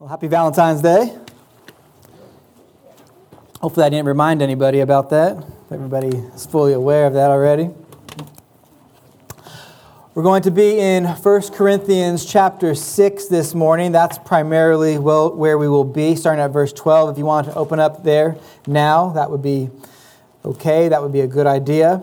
Well, happy Valentine's Day. Hopefully, I didn't remind anybody about that. Everybody is fully aware of that already. We're going to be in 1 Corinthians chapter 6 this morning. That's primarily well, where we will be, starting at verse 12. If you want to open up there now, that would be okay. That would be a good idea.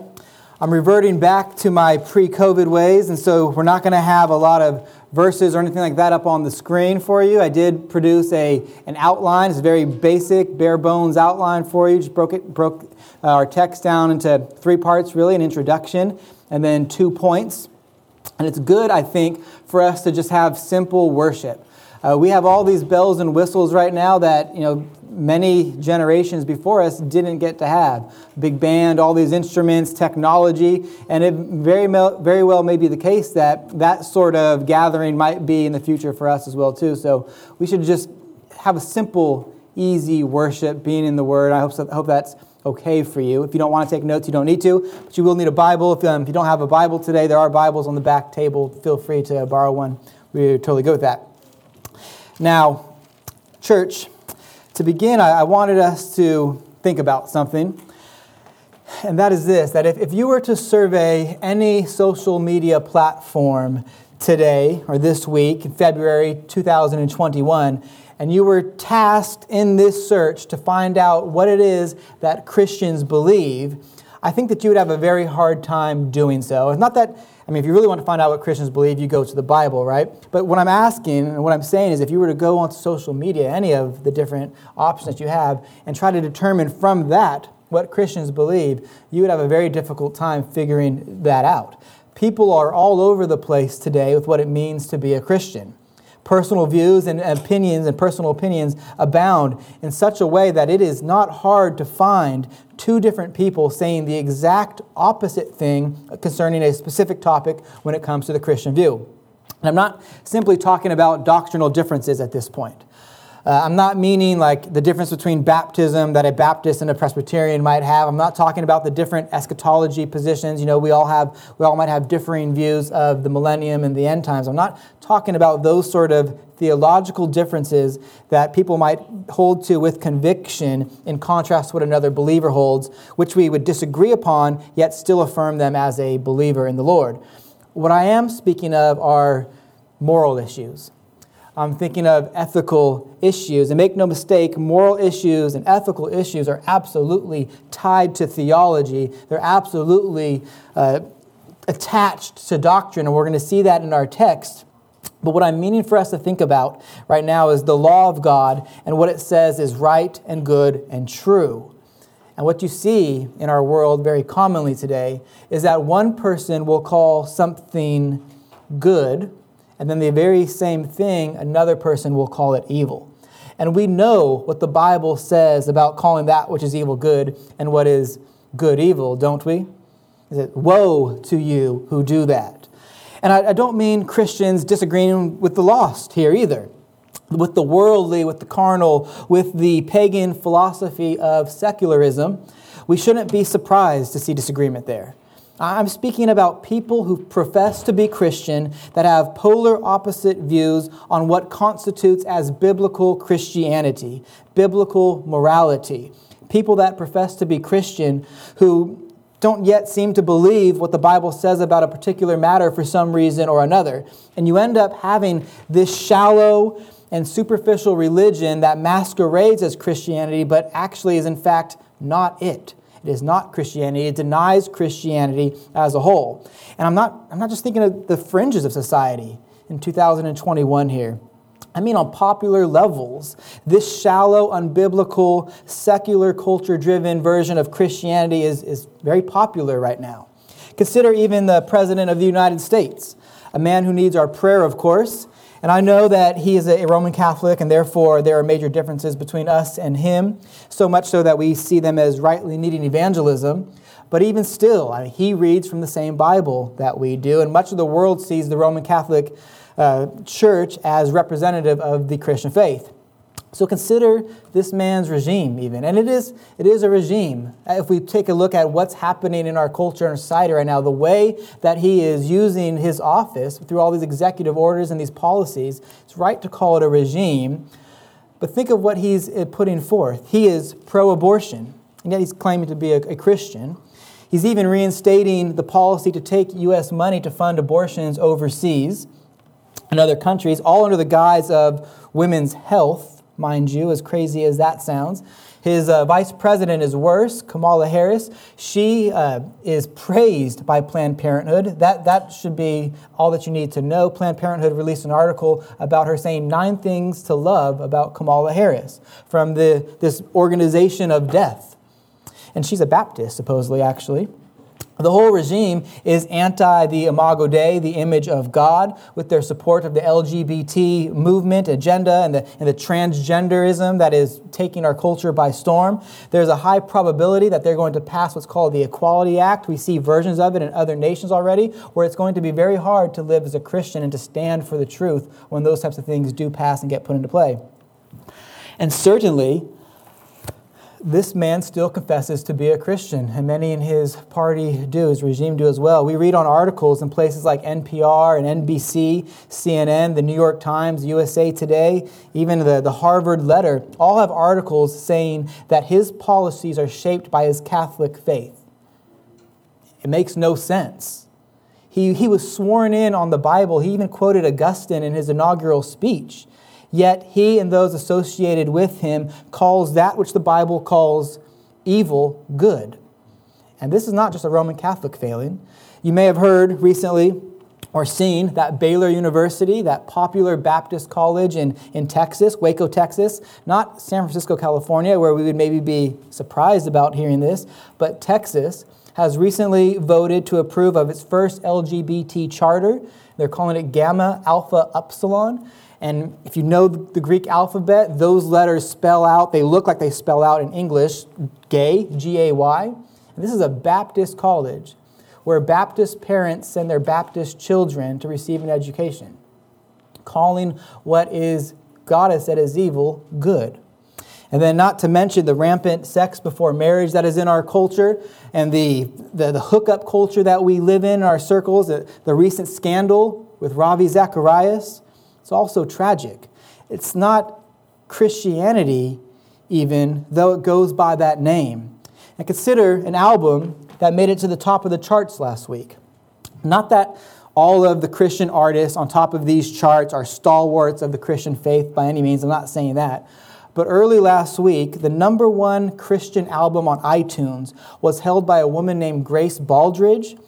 I'm reverting back to my pre COVID ways, and so we're not going to have a lot of verses or anything like that up on the screen for you. I did produce a, an outline. It's a very basic, bare bones outline for you. Just broke, it, broke uh, our text down into three parts, really an introduction and then two points. And it's good, I think, for us to just have simple worship. Uh, we have all these bells and whistles right now that, you know, many generations before us didn't get to have. Big band, all these instruments, technology, and it very, very well may be the case that that sort of gathering might be in the future for us as well too. So we should just have a simple, easy worship, being in the Word. I hope, so, hope that's okay for you. If you don't want to take notes, you don't need to, but you will need a Bible. If, um, if you don't have a Bible today, there are Bibles on the back table. Feel free to borrow one. We're totally good with that. Now, church, to begin, I, I wanted us to think about something. And that is this that if, if you were to survey any social media platform today or this week, February 2021, and you were tasked in this search to find out what it is that Christians believe, I think that you would have a very hard time doing so. It's not that I mean, if you really want to find out what Christians believe, you go to the Bible, right? But what I'm asking and what I'm saying is if you were to go onto social media, any of the different options that you have, and try to determine from that what Christians believe, you would have a very difficult time figuring that out. People are all over the place today with what it means to be a Christian. Personal views and opinions and personal opinions abound in such a way that it is not hard to find two different people saying the exact opposite thing concerning a specific topic when it comes to the Christian view. And I'm not simply talking about doctrinal differences at this point. Uh, I'm not meaning like the difference between baptism that a Baptist and a Presbyterian might have. I'm not talking about the different eschatology positions. You know, we all have, we all might have differing views of the millennium and the end times. I'm not talking about those sort of theological differences that people might hold to with conviction in contrast to what another believer holds, which we would disagree upon, yet still affirm them as a believer in the Lord. What I am speaking of are moral issues. I'm thinking of ethical issues. And make no mistake, moral issues and ethical issues are absolutely tied to theology. They're absolutely uh, attached to doctrine, and we're going to see that in our text. But what I'm meaning for us to think about right now is the law of God and what it says is right and good and true. And what you see in our world very commonly today is that one person will call something good and then the very same thing, another person will call it evil. And we know what the Bible says about calling that which is evil good and what is good evil, don't we? Is it woe to you who do that? And I, I don't mean Christians disagreeing with the lost here either, with the worldly, with the carnal, with the pagan philosophy of secularism. We shouldn't be surprised to see disagreement there. I'm speaking about people who profess to be Christian that have polar opposite views on what constitutes as biblical Christianity, biblical morality. People that profess to be Christian who don't yet seem to believe what the Bible says about a particular matter for some reason or another. And you end up having this shallow and superficial religion that masquerades as Christianity, but actually is in fact not it. It is not Christianity. It denies Christianity as a whole. And I'm not, I'm not just thinking of the fringes of society in 2021 here. I mean, on popular levels, this shallow, unbiblical, secular, culture driven version of Christianity is, is very popular right now. Consider even the President of the United States, a man who needs our prayer, of course, and I know that he is a Roman Catholic, and therefore there are major differences between us and him, so much so that we see them as rightly needing evangelism. But even still, I mean, he reads from the same Bible that we do, and much of the world sees the Roman Catholic uh, Church as representative of the Christian faith. So consider this man's regime, even. And it is, it is a regime. If we take a look at what's happening in our culture and society right now, the way that he is using his office through all these executive orders and these policies, it's right to call it a regime. But think of what he's uh, putting forth. He is pro abortion, and yet he's claiming to be a, a Christian. He's even reinstating the policy to take U.S. money to fund abortions overseas in other countries, all under the guise of women's health, mind you, as crazy as that sounds. His uh, vice president is worse, Kamala Harris. She uh, is praised by Planned Parenthood. That, that should be all that you need to know. Planned Parenthood released an article about her saying nine things to love about Kamala Harris from the, this organization of death. And she's a Baptist, supposedly, actually. The whole regime is anti the Imago Dei, the image of God, with their support of the LGBT movement agenda and the, and the transgenderism that is taking our culture by storm. There's a high probability that they're going to pass what's called the Equality Act. We see versions of it in other nations already, where it's going to be very hard to live as a Christian and to stand for the truth when those types of things do pass and get put into play. And certainly, this man still confesses to be a Christian, and many in his party do, his regime do as well. We read on articles in places like NPR and NBC, CNN, the New York Times, USA Today, even the, the Harvard Letter, all have articles saying that his policies are shaped by his Catholic faith. It makes no sense. He, he was sworn in on the Bible. He even quoted Augustine in his inaugural speech. Yet he and those associated with him calls that which the Bible calls evil good. And this is not just a Roman Catholic failing. You may have heard recently or seen that Baylor University, that popular Baptist college in, in Texas, Waco, Texas, not San Francisco, California, where we would maybe be surprised about hearing this, but Texas has recently voted to approve of its first LGBT charter. They're calling it Gamma Alpha Upsilon. And if you know the Greek alphabet, those letters spell out, they look like they spell out in English, gay, G A Y. And this is a Baptist college where Baptist parents send their Baptist children to receive an education, calling what is God has said is evil good. And then, not to mention the rampant sex before marriage that is in our culture and the, the, the hookup culture that we live in in our circles, the, the recent scandal with Ravi Zacharias. It's also tragic. It's not Christianity, even, though it goes by that name. And consider an album that made it to the top of the charts last week. Not that all of the Christian artists on top of these charts are stalwarts of the Christian faith by any means. I'm not saying that. But early last week, the number one Christian album on iTunes was held by a woman named Grace Baldridge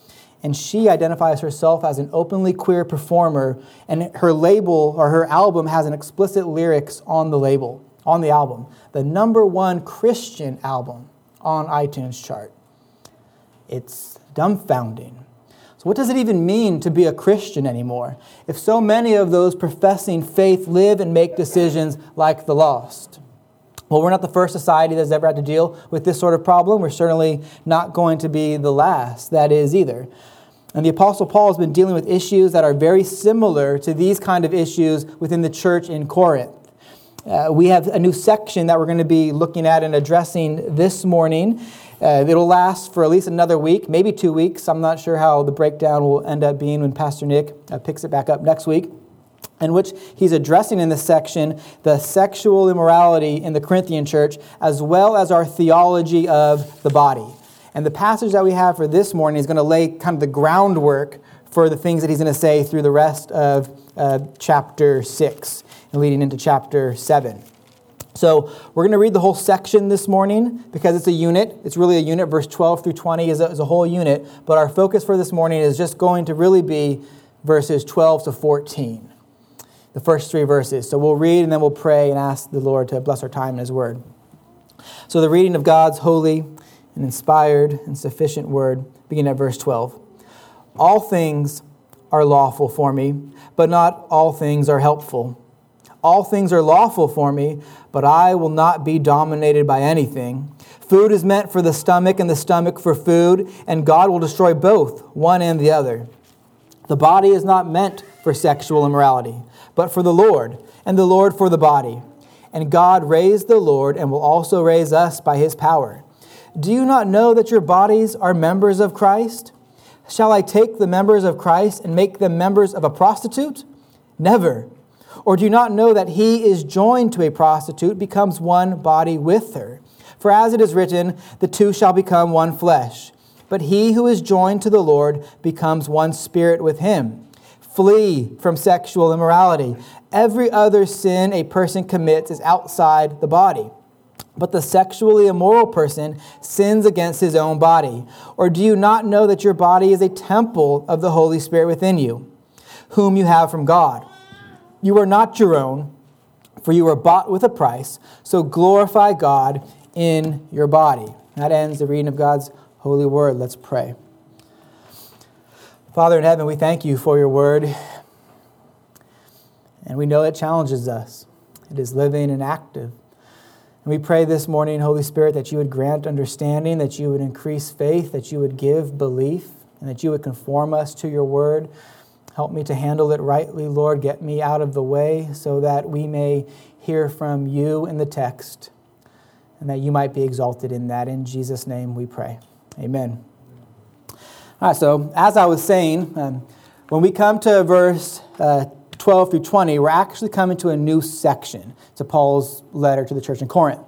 and she identifies herself as an openly queer performer, and her label or her album has an explicit lyrics on the label, on the album. The number one Christian album on iTunes chart. It's dumbfounding. So, what does it even mean to be a Christian anymore if so many of those professing faith live and make decisions like the lost? Well, we're not the first society that's ever had to deal with this sort of problem. We're certainly not going to be the last, that is, either. And the Apostle Paul has been dealing with issues that are very similar to these kind of issues within the church in Corinth. Uh, we have a new section that we're going to be looking at and addressing this morning. Uh, it'll last for at least another week, maybe two weeks. I'm not sure how the breakdown will end up being when Pastor Nick uh, picks it back up next week in which he's addressing in this section the sexual immorality in the Corinthian church, as well as our theology of the body. And the passage that we have for this morning is going to lay kind of the groundwork for the things that he's going to say through the rest of uh, chapter 6 and leading into chapter 7. So we're going to read the whole section this morning because it's a unit. It's really a unit. Verse 12 through 20 is a, is a whole unit. But our focus for this morning is just going to really be verses 12 to 14, the first three verses. So we'll read and then we'll pray and ask the Lord to bless our time in His Word. So the reading of God's holy and inspired and sufficient word, beginning at verse 12. All things are lawful for me, but not all things are helpful. All things are lawful for me, but I will not be dominated by anything. Food is meant for the stomach, and the stomach for food, and God will destroy both, one and the other. The body is not meant for sexual immorality, but for the Lord, and the Lord for the body. And God raised the Lord and will also raise us by his power. Do you not know that your bodies are members of Christ? Shall I take the members of Christ and make them members of a prostitute? Never. Or do you not know that he is joined to a prostitute, becomes one body with her? For as it is written, the two shall become one flesh. But he who is joined to the Lord becomes one spirit with him. Flee from sexual immorality. Every other sin a person commits is outside the body. But the sexually immoral person sins against his own body. Or do you not know that your body is a temple of the Holy Spirit within you, whom you have from God? You are not your own, for you were bought with a price. So glorify God in your body. That ends the reading of God's holy word. Let's pray. Father in heaven, we thank you for your word. And we know it challenges us, it is living and active. And we pray this morning, Holy Spirit, that you would grant understanding, that you would increase faith, that you would give belief, and that you would conform us to your word. Help me to handle it rightly, Lord. Get me out of the way so that we may hear from you in the text and that you might be exalted in that. In Jesus' name we pray. Amen. All right, so as I was saying, um, when we come to verse uh, 12 through 20, we're actually coming to a new section to Paul's letter to the church in Corinth.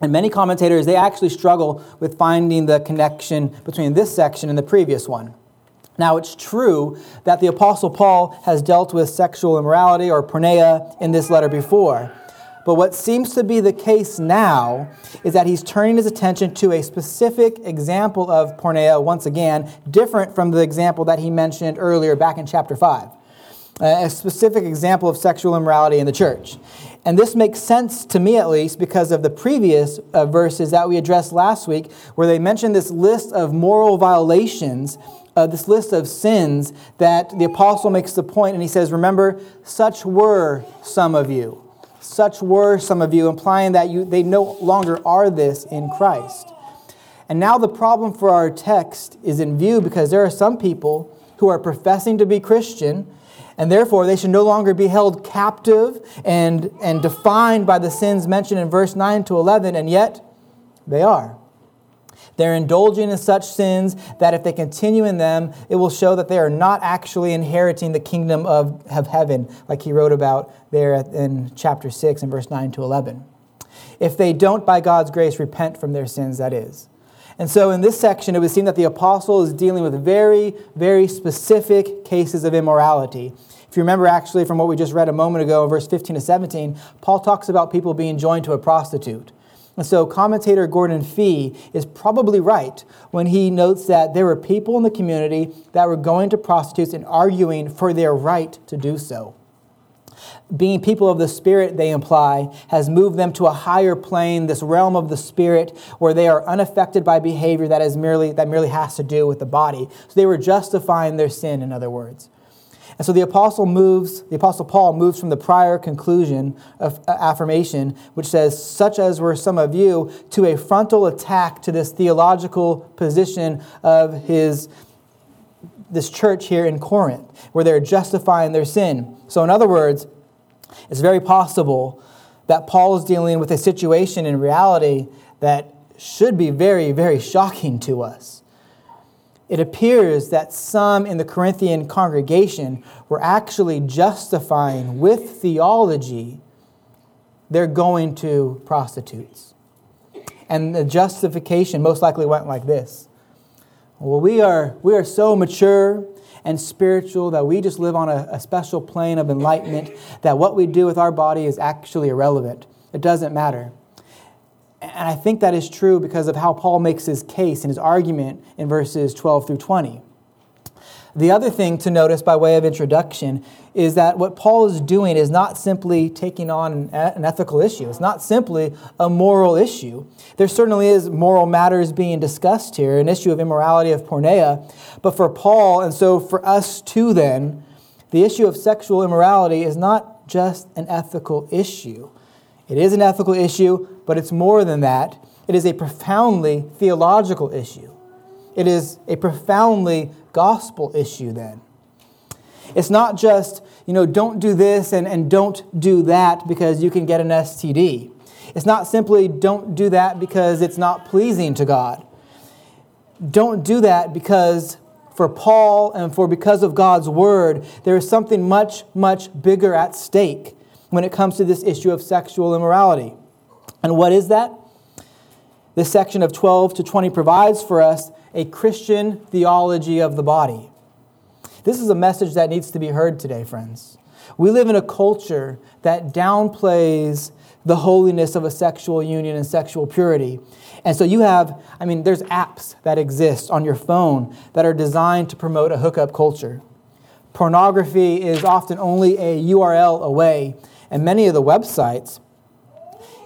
And many commentators, they actually struggle with finding the connection between this section and the previous one. Now, it's true that the Apostle Paul has dealt with sexual immorality or porneia in this letter before. But what seems to be the case now is that he's turning his attention to a specific example of porneia, once again, different from the example that he mentioned earlier back in chapter 5. A specific example of sexual immorality in the church. And this makes sense to me, at least, because of the previous uh, verses that we addressed last week, where they mentioned this list of moral violations uh, this list of sins that the apostle makes the point, and he says, Remember, such were some of you. Such were some of you, implying that you, they no longer are this in Christ. And now the problem for our text is in view because there are some people who are professing to be Christian, and therefore they should no longer be held captive and, and defined by the sins mentioned in verse 9 to 11, and yet they are. They're indulging in such sins that if they continue in them, it will show that they are not actually inheriting the kingdom of, of heaven, like he wrote about there in chapter 6 and verse 9 to 11. If they don't, by God's grace, repent from their sins, that is. And so in this section, it would seem that the apostle is dealing with very, very specific cases of immorality. If you remember, actually, from what we just read a moment ago, verse 15 to 17, Paul talks about people being joined to a prostitute. And so, commentator Gordon Fee is probably right when he notes that there were people in the community that were going to prostitutes and arguing for their right to do so. Being people of the Spirit, they imply, has moved them to a higher plane, this realm of the Spirit, where they are unaffected by behavior that, is merely, that merely has to do with the body. So they were justifying their sin, in other words. And so the apostle moves, the apostle Paul moves from the prior conclusion of uh, affirmation, which says, such as were some of you, to a frontal attack to this theological position of his this church here in Corinth, where they're justifying their sin. So, in other words, it's very possible that Paul is dealing with a situation in reality that should be very, very shocking to us it appears that some in the Corinthian congregation were actually justifying with theology their going to prostitutes. And the justification most likely went like this Well, we are, we are so mature and spiritual that we just live on a, a special plane of enlightenment that what we do with our body is actually irrelevant. It doesn't matter. And I think that is true because of how Paul makes his case and his argument in verses 12 through 20. The other thing to notice by way of introduction is that what Paul is doing is not simply taking on an ethical issue. It's not simply a moral issue. There certainly is moral matters being discussed here, an issue of immorality of porneia. But for Paul, and so for us too, then, the issue of sexual immorality is not just an ethical issue. It is an ethical issue, but it's more than that. It is a profoundly theological issue. It is a profoundly gospel issue, then. It's not just, you know, don't do this and, and don't do that because you can get an STD. It's not simply don't do that because it's not pleasing to God. Don't do that because for Paul and for because of God's word, there is something much, much bigger at stake when it comes to this issue of sexual immorality. And what is that? This section of 12 to 20 provides for us a Christian theology of the body. This is a message that needs to be heard today, friends. We live in a culture that downplays the holiness of a sexual union and sexual purity. And so you have, I mean, there's apps that exist on your phone that are designed to promote a hookup culture. Pornography is often only a URL away, and many of the websites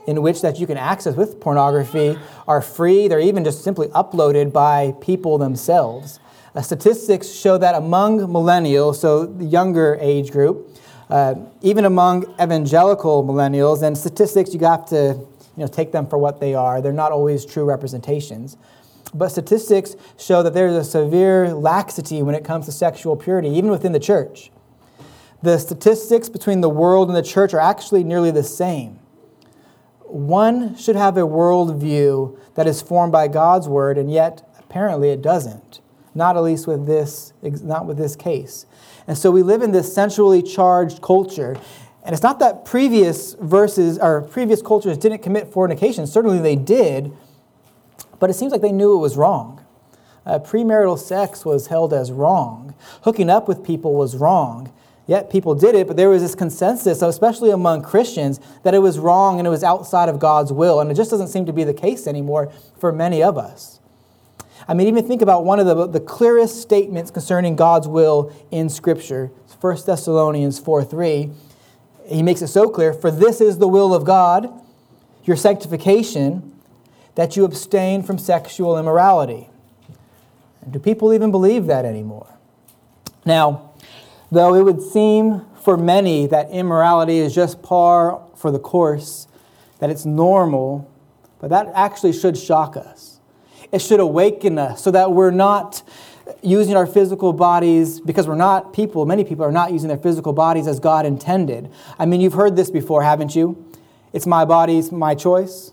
in which that you can access with pornography are free. They're even just simply uploaded by people themselves. Uh, statistics show that among millennials, so the younger age group, uh, even among evangelical millennials, and statistics you have to you know, take them for what they are. They're not always true representations. But statistics show that there's a severe laxity when it comes to sexual purity, even within the church. The statistics between the world and the church are actually nearly the same. One should have a worldview that is formed by God's word, and yet apparently it doesn't. Not at least with this, not with this case. And so we live in this sensually charged culture. And it's not that previous verses or previous cultures didn't commit fornication. Certainly they did, but it seems like they knew it was wrong. Uh, premarital sex was held as wrong. Hooking up with people was wrong. Yet people did it, but there was this consensus, especially among Christians, that it was wrong and it was outside of God's will. And it just doesn't seem to be the case anymore for many of us. I mean, even think about one of the, the clearest statements concerning God's will in Scripture. 1 Thessalonians 4 3. He makes it so clear For this is the will of God, your sanctification, that you abstain from sexual immorality. And do people even believe that anymore? Now, though it would seem for many that immorality is just par for the course, that it's normal, but that actually should shock us. It should awaken us so that we're not using our physical bodies because we're not people, many people are not using their physical bodies as God intended. I mean, you've heard this before, haven't you? It's my body's my choice.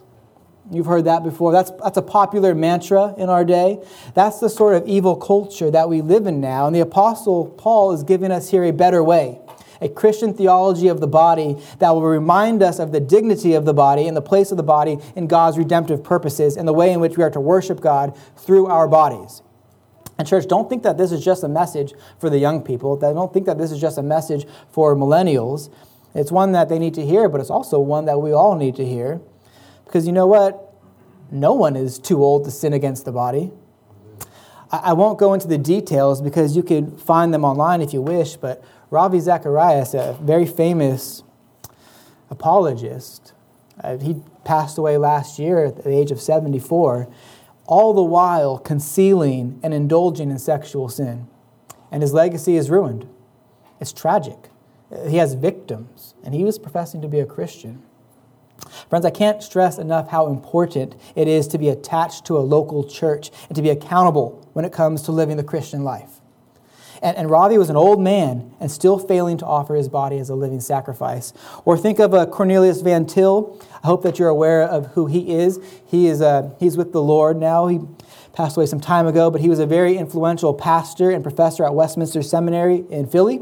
You've heard that before. That's, that's a popular mantra in our day. That's the sort of evil culture that we live in now. And the Apostle Paul is giving us here a better way a Christian theology of the body that will remind us of the dignity of the body and the place of the body in God's redemptive purposes and the way in which we are to worship God through our bodies. And, church, don't think that this is just a message for the young people. Don't think that this is just a message for millennials. It's one that they need to hear, but it's also one that we all need to hear. Because you know what? No one is too old to sin against the body. I won't go into the details because you can find them online if you wish, but Ravi Zacharias, a very famous apologist, uh, he passed away last year at the age of 74, all the while concealing and indulging in sexual sin. And his legacy is ruined. It's tragic. He has victims, and he was professing to be a Christian. Friends, I can't stress enough how important it is to be attached to a local church and to be accountable when it comes to living the Christian life. And, and Ravi was an old man and still failing to offer his body as a living sacrifice. Or think of uh, Cornelius Van Til. I hope that you're aware of who he is. He is uh, he's with the Lord now. He passed away some time ago, but he was a very influential pastor and professor at Westminster Seminary in Philly.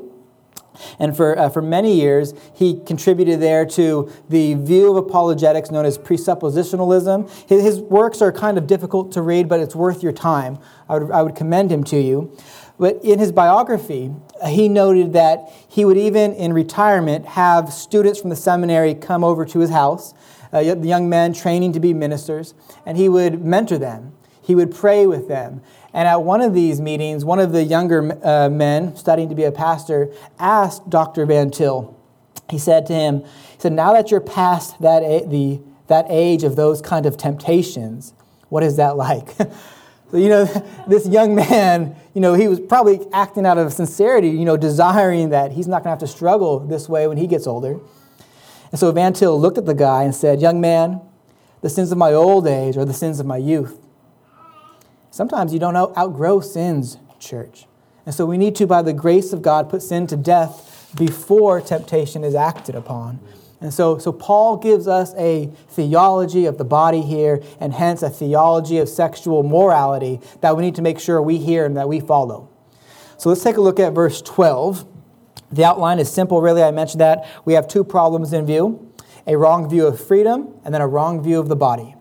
And for, uh, for many years, he contributed there to the view of apologetics known as presuppositionalism. His, his, works are kind of difficult to read, but it's worth your time. I would, I would commend him to you. But in his biography, uh, he noted that he would even in retirement have students from the seminary come over to his house, uh, young men training to be ministers, and he would mentor them. He would pray with them. And at one of these meetings, one of the younger uh, men studying to be a pastor asked Dr. Van Til, he said to him, he said, now that you're past that, a- the, that age of those kind of temptations, what is that like? So, you know, this young man, you know, he was probably acting out of sincerity, you know, desiring that he's not going to have to struggle this way when he gets older. And so Van Til looked at the guy and said, Young man, the sins of my old age are the sins of my youth. Sometimes you don't outgrow sins, church. And so we need to, by the grace of God, put sin to death before temptation is acted upon. And so, so Paul gives us a theology of the body here, and hence a theology of sexual morality that we need to make sure we hear and that we follow. So let's take a look at verse 12. The outline is simple, really. I mentioned that. We have two problems in view a wrong view of freedom and then a wrong view of the body.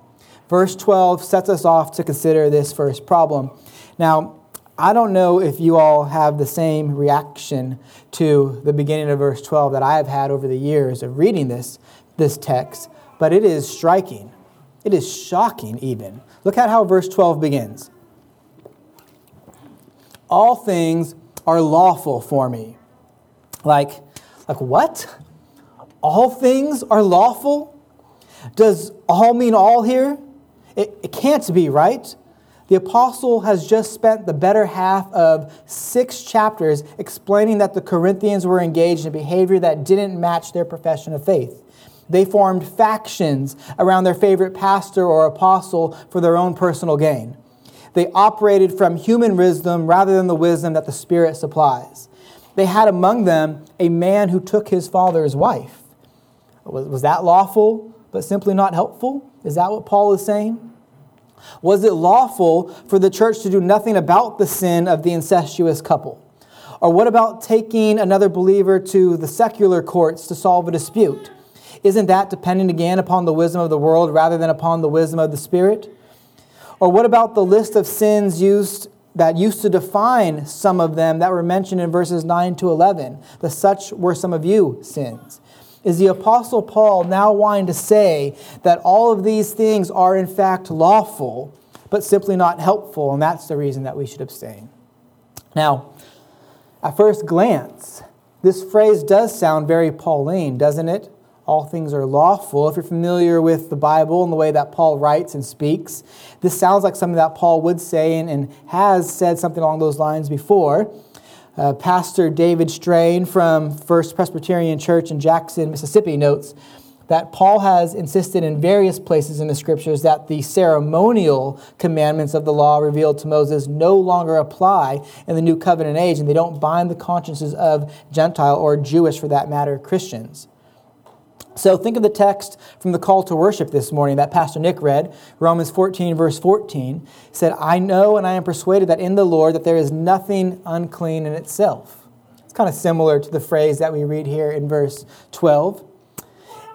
Verse 12 sets us off to consider this first problem. Now, I don't know if you all have the same reaction to the beginning of verse 12 that I have had over the years of reading this, this text, but it is striking. It is shocking, even. Look at how verse 12 begins. All things are lawful for me. Like, like what? All things are lawful? Does all mean all here? It, it can't be, right? The apostle has just spent the better half of six chapters explaining that the Corinthians were engaged in behavior that didn't match their profession of faith. They formed factions around their favorite pastor or apostle for their own personal gain. They operated from human wisdom rather than the wisdom that the Spirit supplies. They had among them a man who took his father's wife. Was, was that lawful, but simply not helpful? Is that what Paul is saying? Was it lawful for the church to do nothing about the sin of the incestuous couple? Or what about taking another believer to the secular courts to solve a dispute? Isn't that depending again upon the wisdom of the world rather than upon the wisdom of the Spirit? Or what about the list of sins used that used to define some of them that were mentioned in verses 9 to 11? The such were some of you sins. Is the Apostle Paul now wanting to say that all of these things are in fact lawful, but simply not helpful, and that's the reason that we should abstain? Now, at first glance, this phrase does sound very Pauline, doesn't it? All things are lawful. If you're familiar with the Bible and the way that Paul writes and speaks, this sounds like something that Paul would say and, and has said something along those lines before. Uh, Pastor David Strain from First Presbyterian Church in Jackson, Mississippi notes that Paul has insisted in various places in the scriptures that the ceremonial commandments of the law revealed to Moses no longer apply in the new covenant age and they don't bind the consciences of Gentile or Jewish, for that matter, Christians. So think of the text from the call to worship this morning that Pastor Nick read, Romans 14 verse 14, said, "I know and I am persuaded that in the Lord that there is nothing unclean in itself." It's kind of similar to the phrase that we read here in verse 12.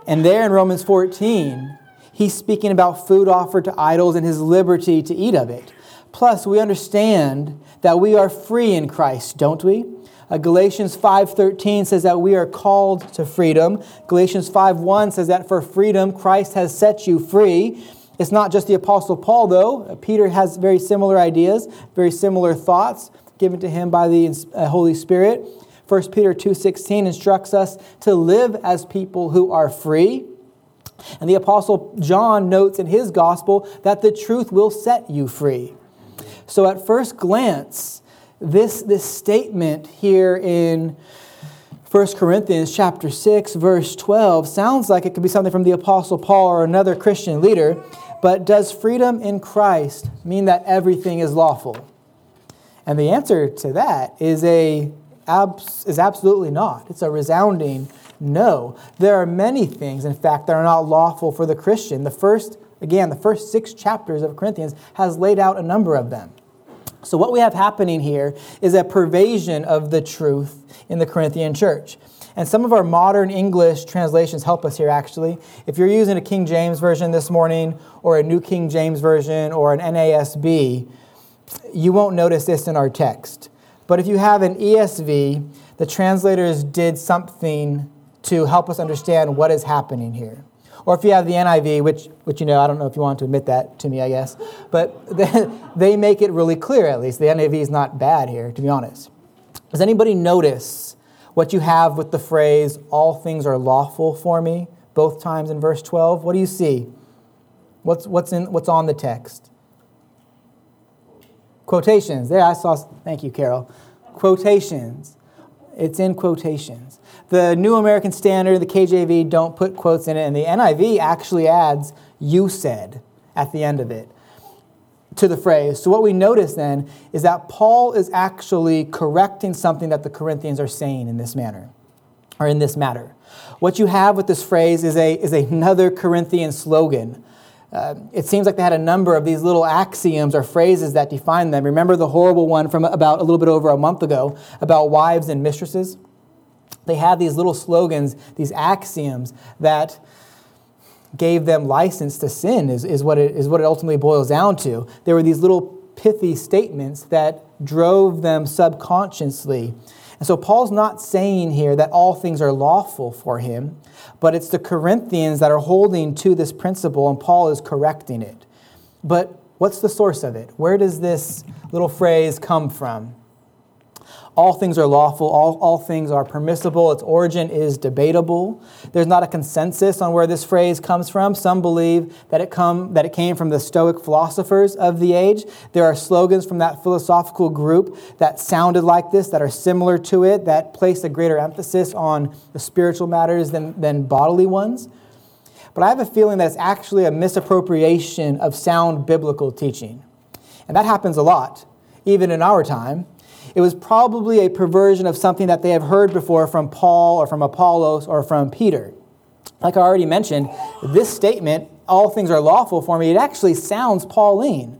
And there in Romans 14, he's speaking about food offered to idols and his liberty to eat of it. Plus, we understand that we are free in Christ, don't we? Uh, Galatians 5:13 says that we are called to freedom. Galatians 5:1 says that for freedom Christ has set you free. It's not just the apostle Paul though. Uh, Peter has very similar ideas, very similar thoughts given to him by the uh, Holy Spirit. 1 Peter 2:16 instructs us to live as people who are free. And the apostle John notes in his gospel that the truth will set you free. So at first glance, this, this statement here in 1 Corinthians chapter 6 verse 12 sounds like it could be something from the apostle Paul or another Christian leader, but does freedom in Christ mean that everything is lawful? And the answer to that is a is absolutely not. It's a resounding no. There are many things in fact that are not lawful for the Christian. The first again, the first 6 chapters of Corinthians has laid out a number of them. So, what we have happening here is a pervasion of the truth in the Corinthian church. And some of our modern English translations help us here, actually. If you're using a King James Version this morning, or a New King James Version, or an NASB, you won't notice this in our text. But if you have an ESV, the translators did something to help us understand what is happening here. Or if you have the NIV, which, which you know, I don't know if you want to admit that to me, I guess, but they, they make it really clear at least. The NIV is not bad here, to be honest. Does anybody notice what you have with the phrase, all things are lawful for me, both times in verse 12? What do you see? What's, what's, in, what's on the text? Quotations. There, I saw, thank you, Carol. Quotations. It's in quotations. The New American Standard, the KJV, don't put quotes in it, and the NIV actually adds, you said, at the end of it to the phrase. So, what we notice then is that Paul is actually correcting something that the Corinthians are saying in this manner, or in this matter. What you have with this phrase is, a, is another Corinthian slogan Uh, it seems like they had a number of these little axioms or phrases that define them. Remember the horrible one from about a little bit over a month ago about wives and mistresses? They had these little slogans, these axioms that gave them license to sin, is, is, what, it, is what it ultimately boils down to. There were these little pithy statements that drove them subconsciously. And so Paul's not saying here that all things are lawful for him, but it's the Corinthians that are holding to this principle, and Paul is correcting it. But what's the source of it? Where does this little phrase come from? All things are lawful, all, all things are permissible. Its origin is debatable. There's not a consensus on where this phrase comes from. Some believe that it, come, that it came from the Stoic philosophers of the age. There are slogans from that philosophical group that sounded like this, that are similar to it, that place a greater emphasis on the spiritual matters than, than bodily ones. But I have a feeling that it's actually a misappropriation of sound biblical teaching. And that happens a lot, even in our time. It was probably a perversion of something that they have heard before from Paul or from Apollos or from Peter. Like I already mentioned, this statement, all things are lawful for me, it actually sounds Pauline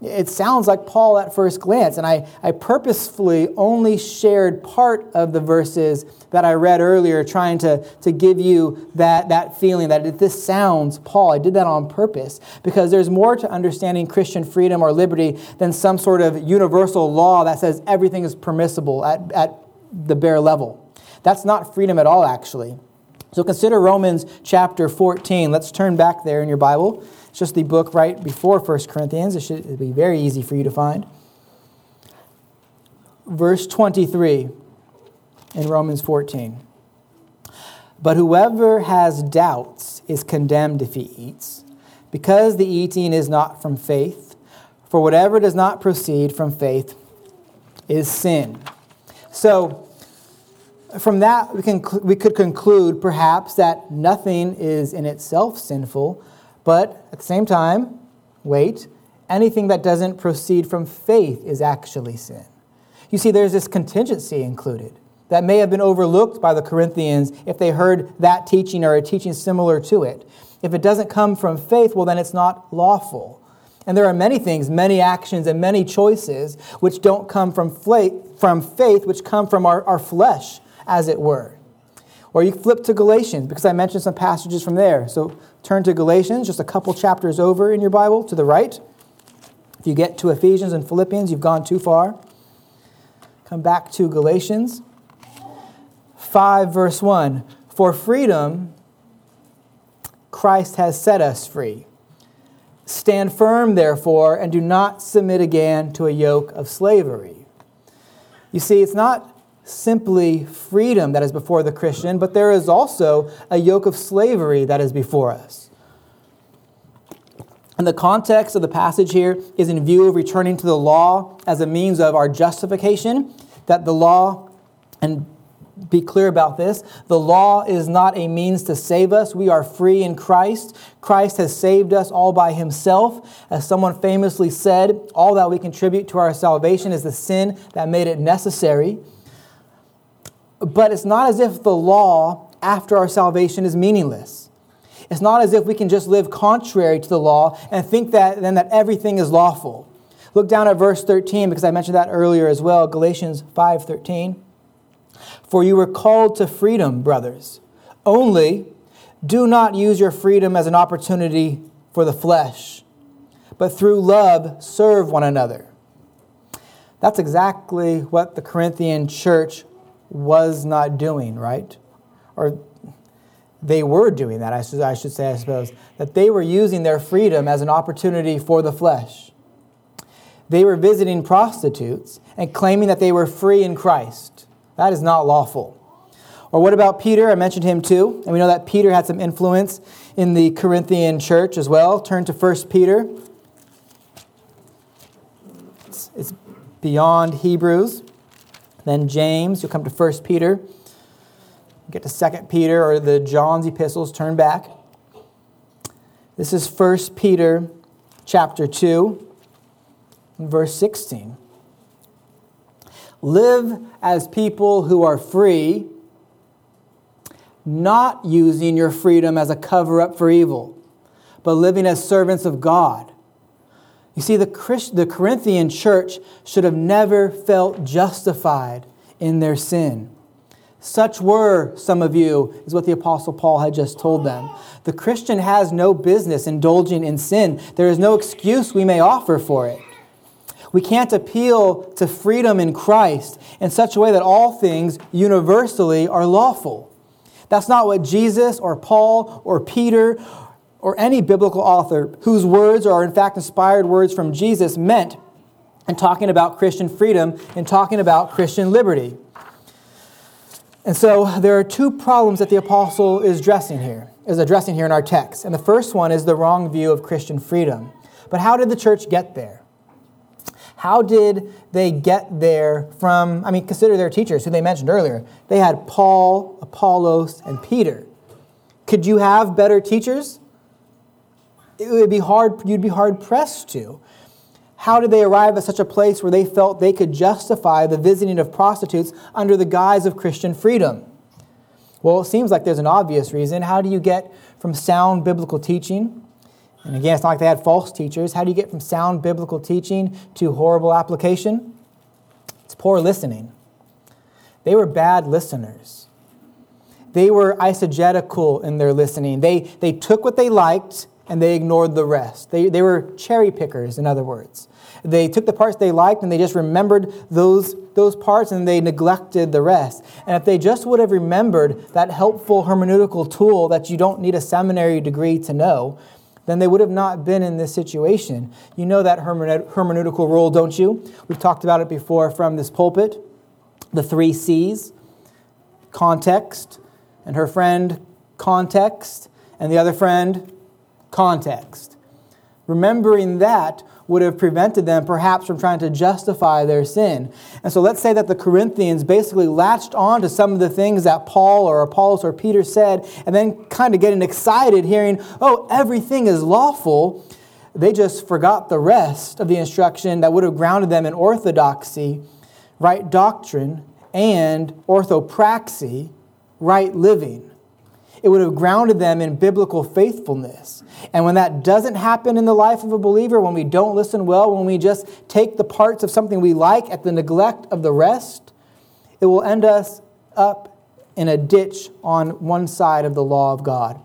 it sounds like Paul at first glance. And I, I purposefully only shared part of the verses that I read earlier, trying to, to give you that, that feeling that this sounds Paul. I did that on purpose because there's more to understanding Christian freedom or liberty than some sort of universal law that says everything is permissible at, at the bare level. That's not freedom at all, actually. So consider Romans chapter 14. Let's turn back there in your Bible. It's just the book right before 1 Corinthians. It should be very easy for you to find. Verse 23 in Romans 14. But whoever has doubts is condemned if he eats, because the eating is not from faith. For whatever does not proceed from faith is sin. So, from that, we, can, we could conclude perhaps that nothing is in itself sinful, but at the same time, wait, anything that doesn't proceed from faith is actually sin. You see, there's this contingency included that may have been overlooked by the Corinthians if they heard that teaching or a teaching similar to it. If it doesn't come from faith, well, then it's not lawful. And there are many things, many actions, and many choices which don't come from, faith, which come from our, our flesh, as it were. Or you flip to Galatians, because I mentioned some passages from there. So turn to Galatians, just a couple chapters over in your Bible to the right. If you get to Ephesians and Philippians, you've gone too far. Come back to Galatians 5, verse 1. For freedom, Christ has set us free. Stand firm, therefore, and do not submit again to a yoke of slavery. You see, it's not simply freedom that is before the Christian, but there is also a yoke of slavery that is before us. And the context of the passage here is in view of returning to the law as a means of our justification, that the law, and be clear about this, the law is not a means to save us. We are free in Christ. Christ has saved us all by himself. As someone famously said, all that we contribute to our salvation is the sin that made it necessary. But it's not as if the law after our salvation is meaningless. It's not as if we can just live contrary to the law and think that then that everything is lawful. Look down at verse 13 because I mentioned that earlier as well, Galatians 5:13. For you were called to freedom, brothers. Only do not use your freedom as an opportunity for the flesh, but through love serve one another. That's exactly what the Corinthian church was not doing, right? Or they were doing that, I should, I should say, I suppose, that they were using their freedom as an opportunity for the flesh. They were visiting prostitutes and claiming that they were free in Christ. That is not lawful. Or what about Peter? I mentioned him too. And we know that Peter had some influence in the Corinthian church as well. Turn to 1 Peter. It's, it's beyond Hebrews then James, you'll come to 1 Peter, get to 2 Peter or the John's epistles, turn back. This is 1 Peter chapter 2, verse 16. Live as people who are free, not using your freedom as a cover up for evil, but living as servants of God. You see, the, Christ, the Corinthian church should have never felt justified in their sin. Such were some of you, is what the Apostle Paul had just told them. The Christian has no business indulging in sin. There is no excuse we may offer for it. We can't appeal to freedom in Christ in such a way that all things universally are lawful. That's not what Jesus or Paul or Peter or any biblical author whose words are in fact inspired words from Jesus meant in talking about Christian freedom and talking about Christian liberty. And so there are two problems that the apostle is addressing here, is addressing here in our text. And the first one is the wrong view of Christian freedom. But how did the church get there? How did they get there from, I mean, consider their teachers who they mentioned earlier. They had Paul, Apollos, and Peter. Could you have better teachers? It would be hard, you'd be hard pressed to. How did they arrive at such a place where they felt they could justify the visiting of prostitutes under the guise of Christian freedom? Well, it seems like there's an obvious reason. How do you get from sound biblical teaching and again, it's not like they had false teachers. How do you get from sound biblical teaching to horrible application? It's poor listening. They were bad listeners. They were eisegetical in their listening. They, they took what they liked and they ignored the rest. They, they were cherry pickers, in other words. They took the parts they liked and they just remembered those, those parts and they neglected the rest. And if they just would have remembered that helpful hermeneutical tool that you don't need a seminary degree to know, then they would have not been in this situation. You know that hermeneutical rule, don't you? We've talked about it before from this pulpit. The three C's context, and her friend, context, and the other friend, context. Remembering that would have prevented them perhaps from trying to justify their sin. And so let's say that the Corinthians basically latched on to some of the things that Paul or Apollos or Peter said, and then kind of getting excited hearing, oh, everything is lawful. They just forgot the rest of the instruction that would have grounded them in orthodoxy, right doctrine, and orthopraxy, right living. It would have grounded them in biblical faithfulness. And when that doesn't happen in the life of a believer, when we don't listen well, when we just take the parts of something we like at the neglect of the rest, it will end us up in a ditch on one side of the law of God.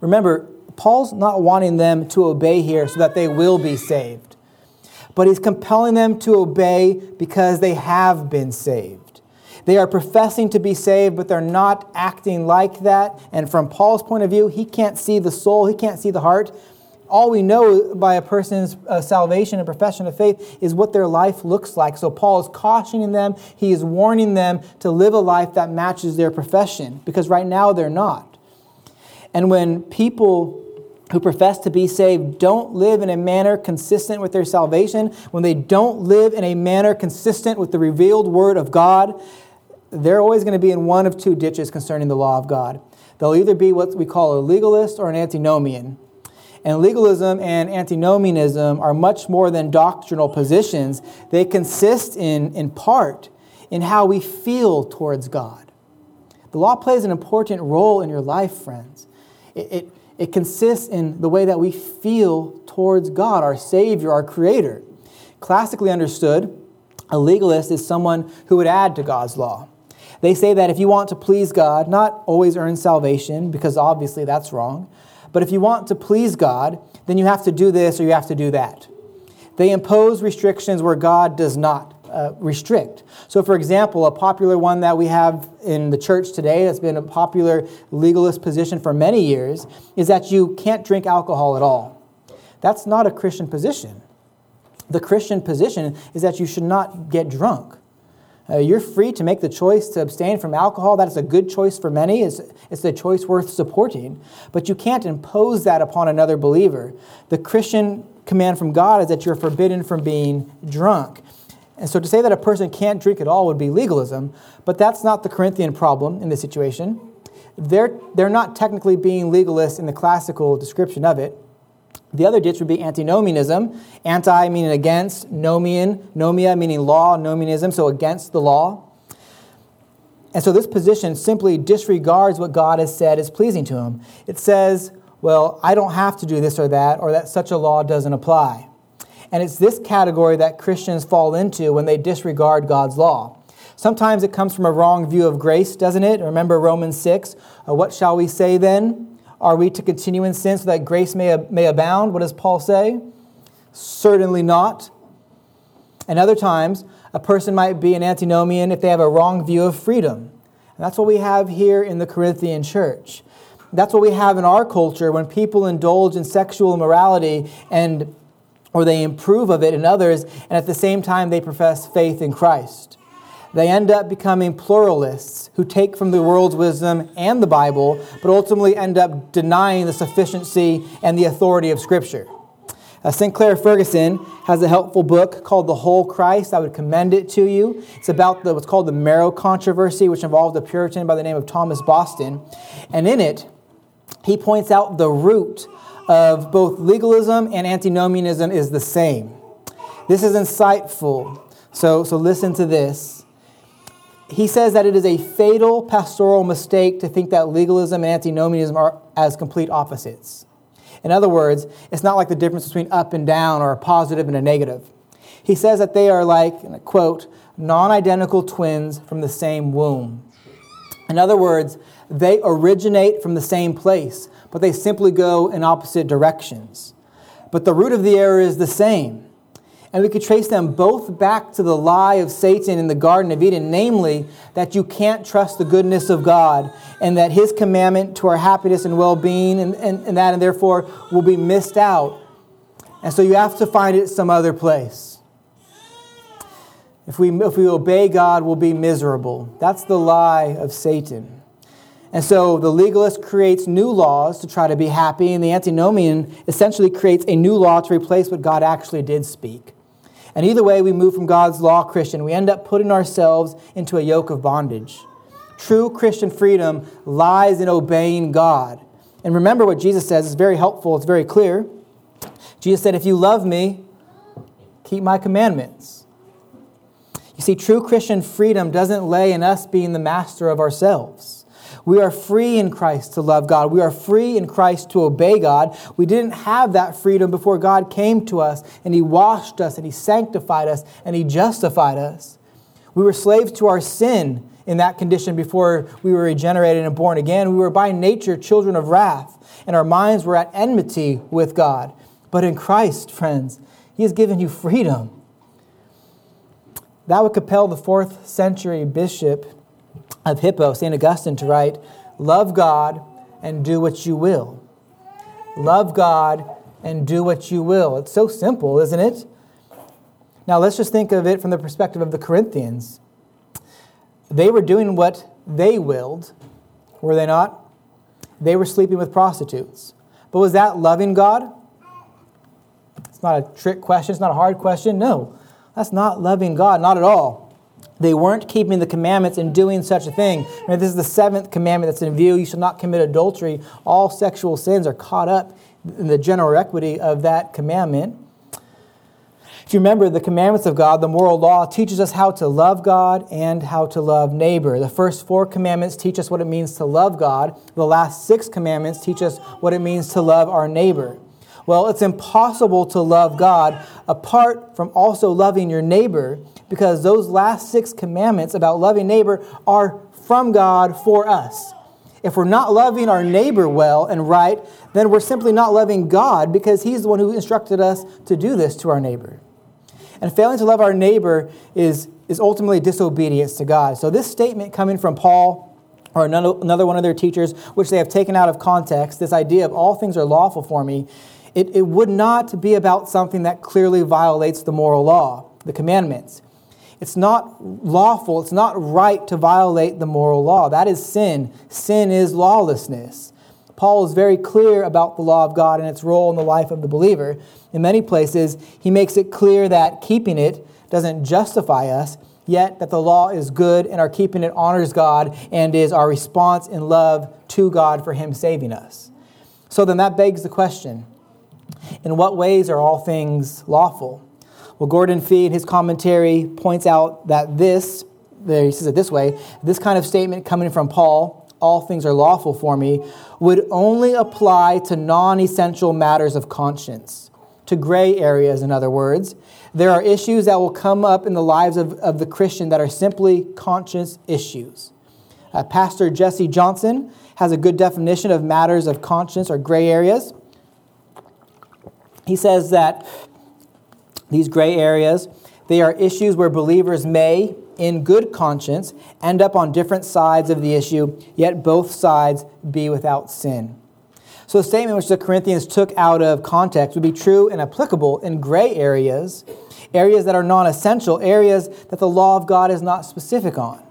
Remember, Paul's not wanting them to obey here so that they will be saved, but he's compelling them to obey because they have been saved. They are professing to be saved, but they're not acting like that. And from Paul's point of view, he can't see the soul, he can't see the heart. All we know by a person's uh, salvation and profession of faith is what their life looks like. So Paul is cautioning them, he is warning them to live a life that matches their profession, because right now they're not. And when people who profess to be saved don't live in a manner consistent with their salvation, when they don't live in a manner consistent with the revealed word of God, they're always going to be in one of two ditches concerning the law of God. They'll either be what we call a legalist or an antinomian. And legalism and antinomianism are much more than doctrinal positions. They consist in, in part in how we feel towards God. The law plays an important role in your life, friends. It, it, it consists in the way that we feel towards God, our Savior, our Creator. Classically understood, a legalist is someone who would add to God's law. They say that if you want to please God, not always earn salvation, because obviously that's wrong, but if you want to please God, then you have to do this or you have to do that. They impose restrictions where God does not uh, restrict. So, for example, a popular one that we have in the church today that's been a popular legalist position for many years is that you can't drink alcohol at all. That's not a Christian position. The Christian position is that you should not get drunk. Uh, you're free to make the choice to abstain from alcohol. That is a good choice for many. It's, it's a choice worth supporting. But you can't impose that upon another believer. The Christian command from God is that you're forbidden from being drunk. And so to say that a person can't drink at all would be legalism, but that's not the Corinthian problem in this situation. They're, they're not technically being legalists in the classical description of it. The other ditch would be antinomianism. Anti meaning against, nomian, nomia meaning law, nomianism, so against the law. And so this position simply disregards what God has said is pleasing to him. It says, well, I don't have to do this or that, or that such a law doesn't apply. And it's this category that Christians fall into when they disregard God's law. Sometimes it comes from a wrong view of grace, doesn't it? Remember Romans 6. Uh, what shall we say then? Are we to continue in sin so that grace may, may abound? What does Paul say? Certainly not. And other times, a person might be an antinomian if they have a wrong view of freedom. And that's what we have here in the Corinthian church. That's what we have in our culture when people indulge in sexual immorality and or they improve of it in others and at the same time they profess faith in Christ. They end up becoming pluralists who take from the world's wisdom and the Bible, but ultimately end up denying the sufficiency and the authority of Scripture. Uh, Sinclair Ferguson has a helpful book called The Whole Christ. I would commend it to you. It's about the, what's called the Marrow controversy, which involved a Puritan by the name of Thomas Boston. And in it, he points out the root of both legalism and antinomianism is the same. This is insightful. So, so listen to this. He says that it is a fatal pastoral mistake to think that legalism and antinomianism are as complete opposites. In other words, it's not like the difference between up and down or a positive and a negative. He says that they are like, quote, non identical twins from the same womb. In other words, they originate from the same place, but they simply go in opposite directions. But the root of the error is the same. And we could trace them both back to the lie of Satan in the Garden of Eden, namely that you can't trust the goodness of God and that his commandment to our happiness and well being and, and, and that, and therefore will be missed out. And so you have to find it some other place. If we, if we obey God, we'll be miserable. That's the lie of Satan. And so the legalist creates new laws to try to be happy, and the antinomian essentially creates a new law to replace what God actually did speak. And either way, we move from God's law Christian. We end up putting ourselves into a yoke of bondage. True Christian freedom lies in obeying God. And remember what Jesus says, it's very helpful, it's very clear. Jesus said, If you love me, keep my commandments. You see, true Christian freedom doesn't lay in us being the master of ourselves. We are free in Christ to love God. We are free in Christ to obey God. We didn't have that freedom before God came to us and He washed us and He sanctified us and He justified us. We were slaves to our sin in that condition before we were regenerated and born again. We were by nature children of wrath, and our minds were at enmity with God. But in Christ, friends, He has given you freedom. That would compel the fourth century bishop of Hippo, St. Augustine, to write, Love God and do what you will. Love God and do what you will. It's so simple, isn't it? Now, let's just think of it from the perspective of the Corinthians. They were doing what they willed, were they not? They were sleeping with prostitutes. But was that loving God? It's not a trick question, it's not a hard question. No, that's not loving God, not at all. They weren't keeping the commandments and doing such a thing. this is the seventh commandment that's in view. You shall not commit adultery. All sexual sins are caught up in the general equity of that commandment. If you remember, the commandments of God, the moral law, teaches us how to love God and how to love neighbor. The first four commandments teach us what it means to love God. The last six commandments teach us what it means to love our neighbor. Well, it's impossible to love God apart from also loving your neighbor because those last six commandments about loving neighbor are from God for us. If we're not loving our neighbor well and right, then we're simply not loving God because He's the one who instructed us to do this to our neighbor. And failing to love our neighbor is, is ultimately disobedience to God. So, this statement coming from Paul or another one of their teachers, which they have taken out of context, this idea of all things are lawful for me, it, it would not be about something that clearly violates the moral law, the commandments. It's not lawful, it's not right to violate the moral law. That is sin. Sin is lawlessness. Paul is very clear about the law of God and its role in the life of the believer. In many places, he makes it clear that keeping it doesn't justify us, yet that the law is good and our keeping it honors God and is our response in love to God for him saving us. So then that begs the question in what ways are all things lawful? Well, Gordon Fee, in his commentary, points out that this, there he says it this way, this kind of statement coming from Paul, all things are lawful for me, would only apply to non essential matters of conscience, to gray areas, in other words. There are issues that will come up in the lives of, of the Christian that are simply conscience issues. Uh, Pastor Jesse Johnson has a good definition of matters of conscience or gray areas. He says that these gray areas, they are issues where believers may, in good conscience, end up on different sides of the issue, yet both sides be without sin. So the statement which the Corinthians took out of context would be true and applicable in gray areas, areas that are non essential, areas that the law of God is not specific on.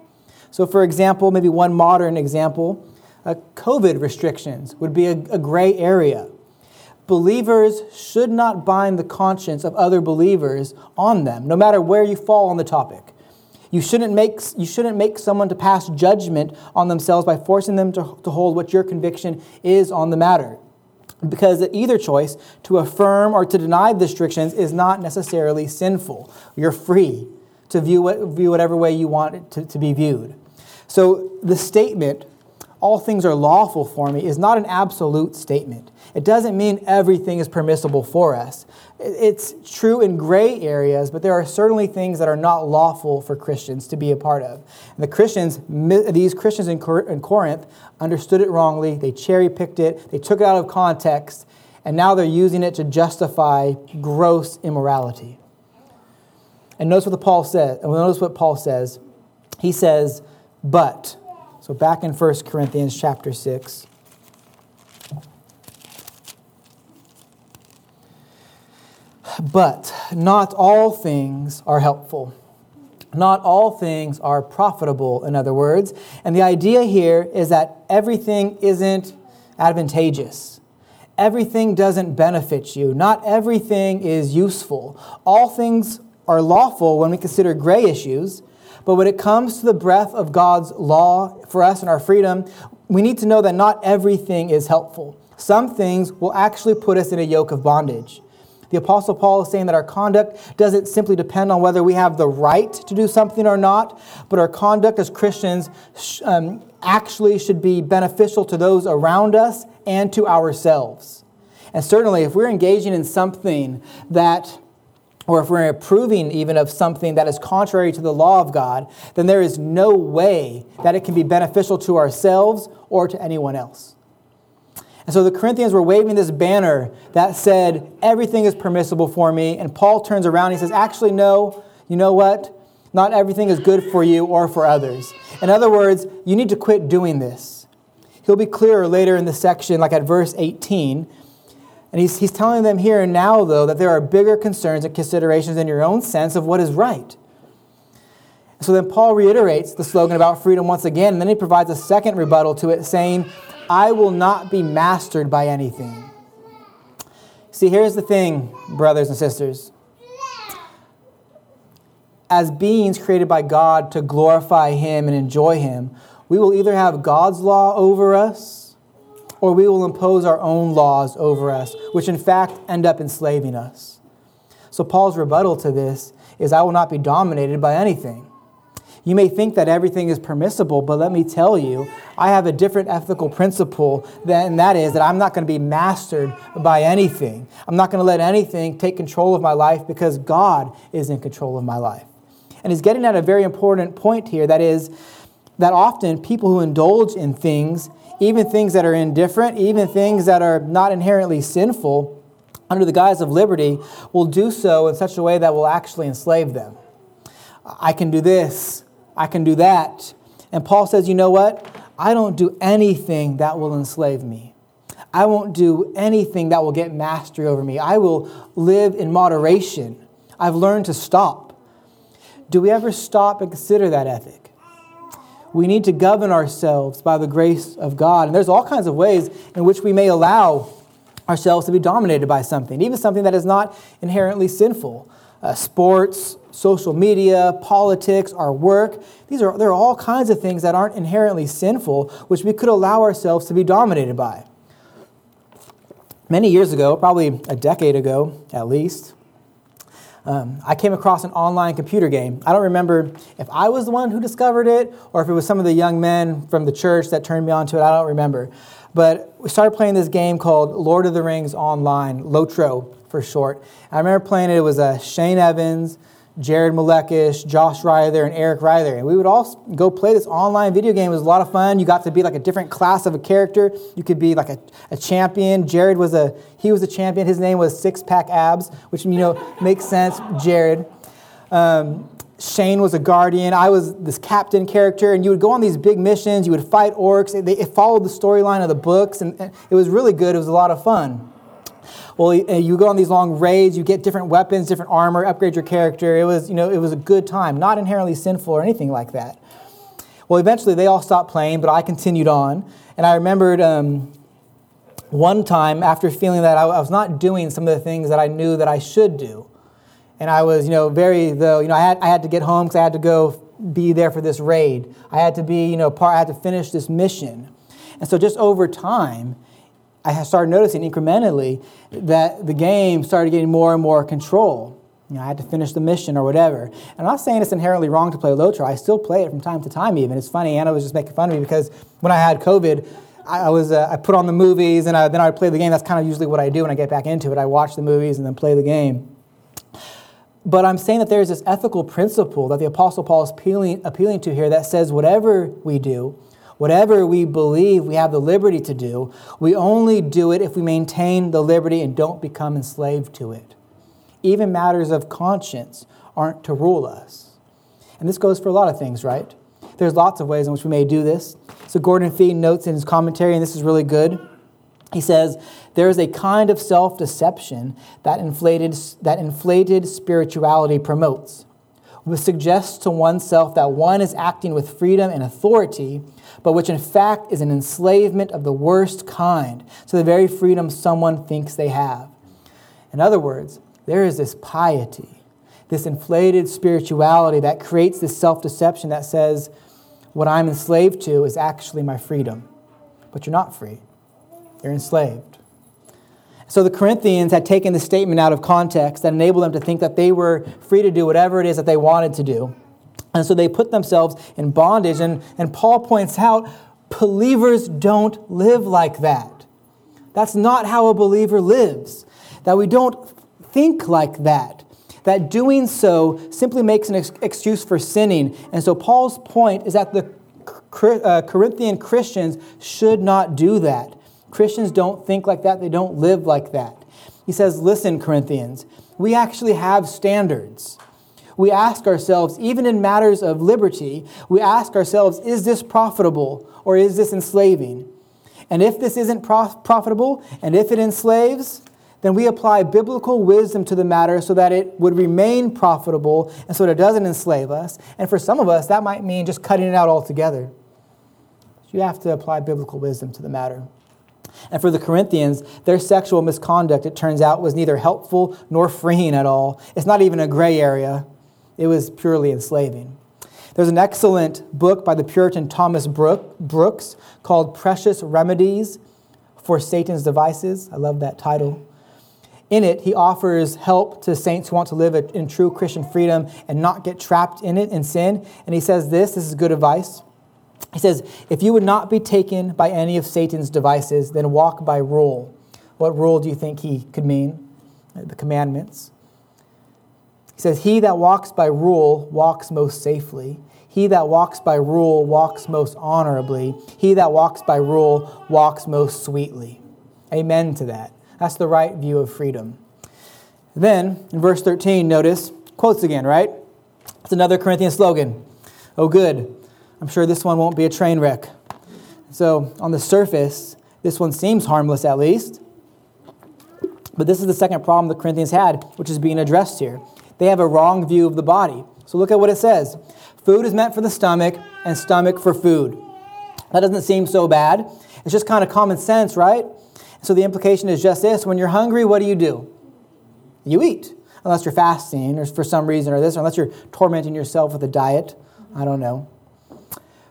So, for example, maybe one modern example, uh, COVID restrictions would be a, a gray area believers should not bind the conscience of other believers on them, no matter where you fall on the topic. You shouldn't make, you shouldn't make someone to pass judgment on themselves by forcing them to, to hold what your conviction is on the matter. Because either choice, to affirm or to deny the restrictions, is not necessarily sinful. You're free to view, what, view whatever way you want it to, to be viewed. So the statement, all things are lawful for me, is not an absolute statement. It doesn't mean everything is permissible for us. It's true in gray areas, but there are certainly things that are not lawful for Christians to be a part of. And the Christians, these Christians in Corinth, understood it wrongly. They cherry picked it, they took it out of context, and now they're using it to justify gross immorality. And notice what Paul says. And notice what Paul says. He says, "But." So back in 1 Corinthians chapter 6. But not all things are helpful. Not all things are profitable, in other words. And the idea here is that everything isn't advantageous. Everything doesn't benefit you. Not everything is useful. All things are lawful when we consider gray issues, but when it comes to the breath of God's law for us and our freedom, we need to know that not everything is helpful. Some things will actually put us in a yoke of bondage. The Apostle Paul is saying that our conduct doesn't simply depend on whether we have the right to do something or not, but our conduct as Christians um, actually should be beneficial to those around us and to ourselves. And certainly, if we're engaging in something that or if we're approving even of something that is contrary to the law of God, then there is no way that it can be beneficial to ourselves or to anyone else. And so the Corinthians were waving this banner that said, Everything is permissible for me. And Paul turns around and he says, Actually, no, you know what? Not everything is good for you or for others. In other words, you need to quit doing this. He'll be clearer later in the section, like at verse 18. And he's, he's telling them here and now, though, that there are bigger concerns and considerations in your own sense of what is right. So then Paul reiterates the slogan about freedom once again, and then he provides a second rebuttal to it, saying, I will not be mastered by anything. See, here's the thing, brothers and sisters. As beings created by God to glorify Him and enjoy Him, we will either have God's law over us or we will impose our own laws over us, which in fact end up enslaving us. So, Paul's rebuttal to this is I will not be dominated by anything. You may think that everything is permissible, but let me tell you, I have a different ethical principle, than, and that is that I'm not going to be mastered by anything. I'm not going to let anything take control of my life because God is in control of my life. And he's getting at a very important point here that is that often people who indulge in things, even things that are indifferent, even things that are not inherently sinful, under the guise of liberty, will do so in such a way that will actually enslave them. I can do this. I can do that. And Paul says, you know what? I don't do anything that will enslave me. I won't do anything that will get mastery over me. I will live in moderation. I've learned to stop. Do we ever stop and consider that ethic? We need to govern ourselves by the grace of God. And there's all kinds of ways in which we may allow ourselves to be dominated by something, even something that is not inherently sinful. Uh, sports, social media, politics, our work. These are, there are all kinds of things that aren't inherently sinful, which we could allow ourselves to be dominated by. Many years ago, probably a decade ago at least, Um, I came across an online computer game. I don't remember if I was the one who discovered it or if it was some of the young men from the church that turned me on to it. I don't remember. But we started playing this game called Lord of the Rings Online, LOTRO for short. I remember playing it. It was uh, Shane Evans, Jared Malekish, Josh Ryther, and Eric Ryther. And we would all go play this online video game. It was a lot of fun. You got to be like a different class of a character. You could be like a, a champion. Jared was a he was a champion. His name was Six Pack Abs, which you know makes sense. Jared. Um, Shane was a guardian. I was this captain character, and you would go on these big missions. You would fight orcs. It, it followed the storyline of the books, and it was really good. It was a lot of fun. Well, you go on these long raids, you get different weapons, different armor, upgrade your character. It was, you know, it was a good time, not inherently sinful or anything like that. Well, eventually they all stopped playing, but I continued on. And I remembered um, one time after feeling that I, I was not doing some of the things that I knew that I should do. And I was, you know, very, though, you know, I had, I had to get home because I had to go be there for this raid. I had to be, you know, part, I had to finish this mission. And so just over time, I started noticing incrementally that the game started getting more and more control. You know, I had to finish the mission or whatever. And I'm not saying it's inherently wrong to play Lotro. I still play it from time to time. Even it's funny. Anna was just making fun of me because when I had COVID, I, was uh, I put on the movies and I, then I would play the game. That's kind of usually what I do when I get back into it. I watch the movies and then play the game. But I'm saying that there's this ethical principle that the Apostle Paul is appealing, appealing to here that says whatever we do, Whatever we believe we have the liberty to do, we only do it if we maintain the liberty and don't become enslaved to it. Even matters of conscience aren't to rule us. And this goes for a lot of things, right? There's lots of ways in which we may do this. So Gordon Fee notes in his commentary, and this is really good. He says, There is a kind of self deception that inflated, that inflated spirituality promotes, which suggests to oneself that one is acting with freedom and authority but which in fact is an enslavement of the worst kind to the very freedom someone thinks they have. In other words, there is this piety, this inflated spirituality that creates this self deception that says, what I'm enslaved to is actually my freedom. But you're not free, you're enslaved. So the Corinthians had taken the statement out of context that enabled them to think that they were free to do whatever it is that they wanted to do. And so they put themselves in bondage. And, and Paul points out believers don't live like that. That's not how a believer lives. That we don't think like that. That doing so simply makes an ex- excuse for sinning. And so Paul's point is that the uh, Corinthian Christians should not do that. Christians don't think like that, they don't live like that. He says, Listen, Corinthians, we actually have standards we ask ourselves, even in matters of liberty, we ask ourselves, is this profitable or is this enslaving? And if this isn't prof- profitable and if it enslaves, then we apply biblical wisdom to the matter so that it would remain profitable and so that it doesn't enslave us. And for some of us, that might mean just cutting it out altogether. You have to apply biblical wisdom to the matter. And for the Corinthians, their sexual misconduct, it turns out, was neither helpful nor freeing at all. It's not even a gray area. It was purely enslaving. There's an excellent book by the Puritan Thomas Brooks called Precious Remedies for Satan's Devices. I love that title. In it, he offers help to saints who want to live in true Christian freedom and not get trapped in it in sin. And he says this this is good advice. He says, If you would not be taken by any of Satan's devices, then walk by rule. What rule do you think he could mean? Uh, the commandments. He says, He that walks by rule walks most safely. He that walks by rule walks most honorably. He that walks by rule walks most sweetly. Amen to that. That's the right view of freedom. Then, in verse 13, notice, quotes again, right? It's another Corinthian slogan. Oh, good. I'm sure this one won't be a train wreck. So, on the surface, this one seems harmless at least. But this is the second problem the Corinthians had, which is being addressed here they have a wrong view of the body. So look at what it says food is meant for the stomach, and stomach for food. That doesn't seem so bad. It's just kind of common sense, right? So the implication is just this when you're hungry, what do you do? You eat. Unless you're fasting or for some reason or this, or unless you're tormenting yourself with a diet. I don't know.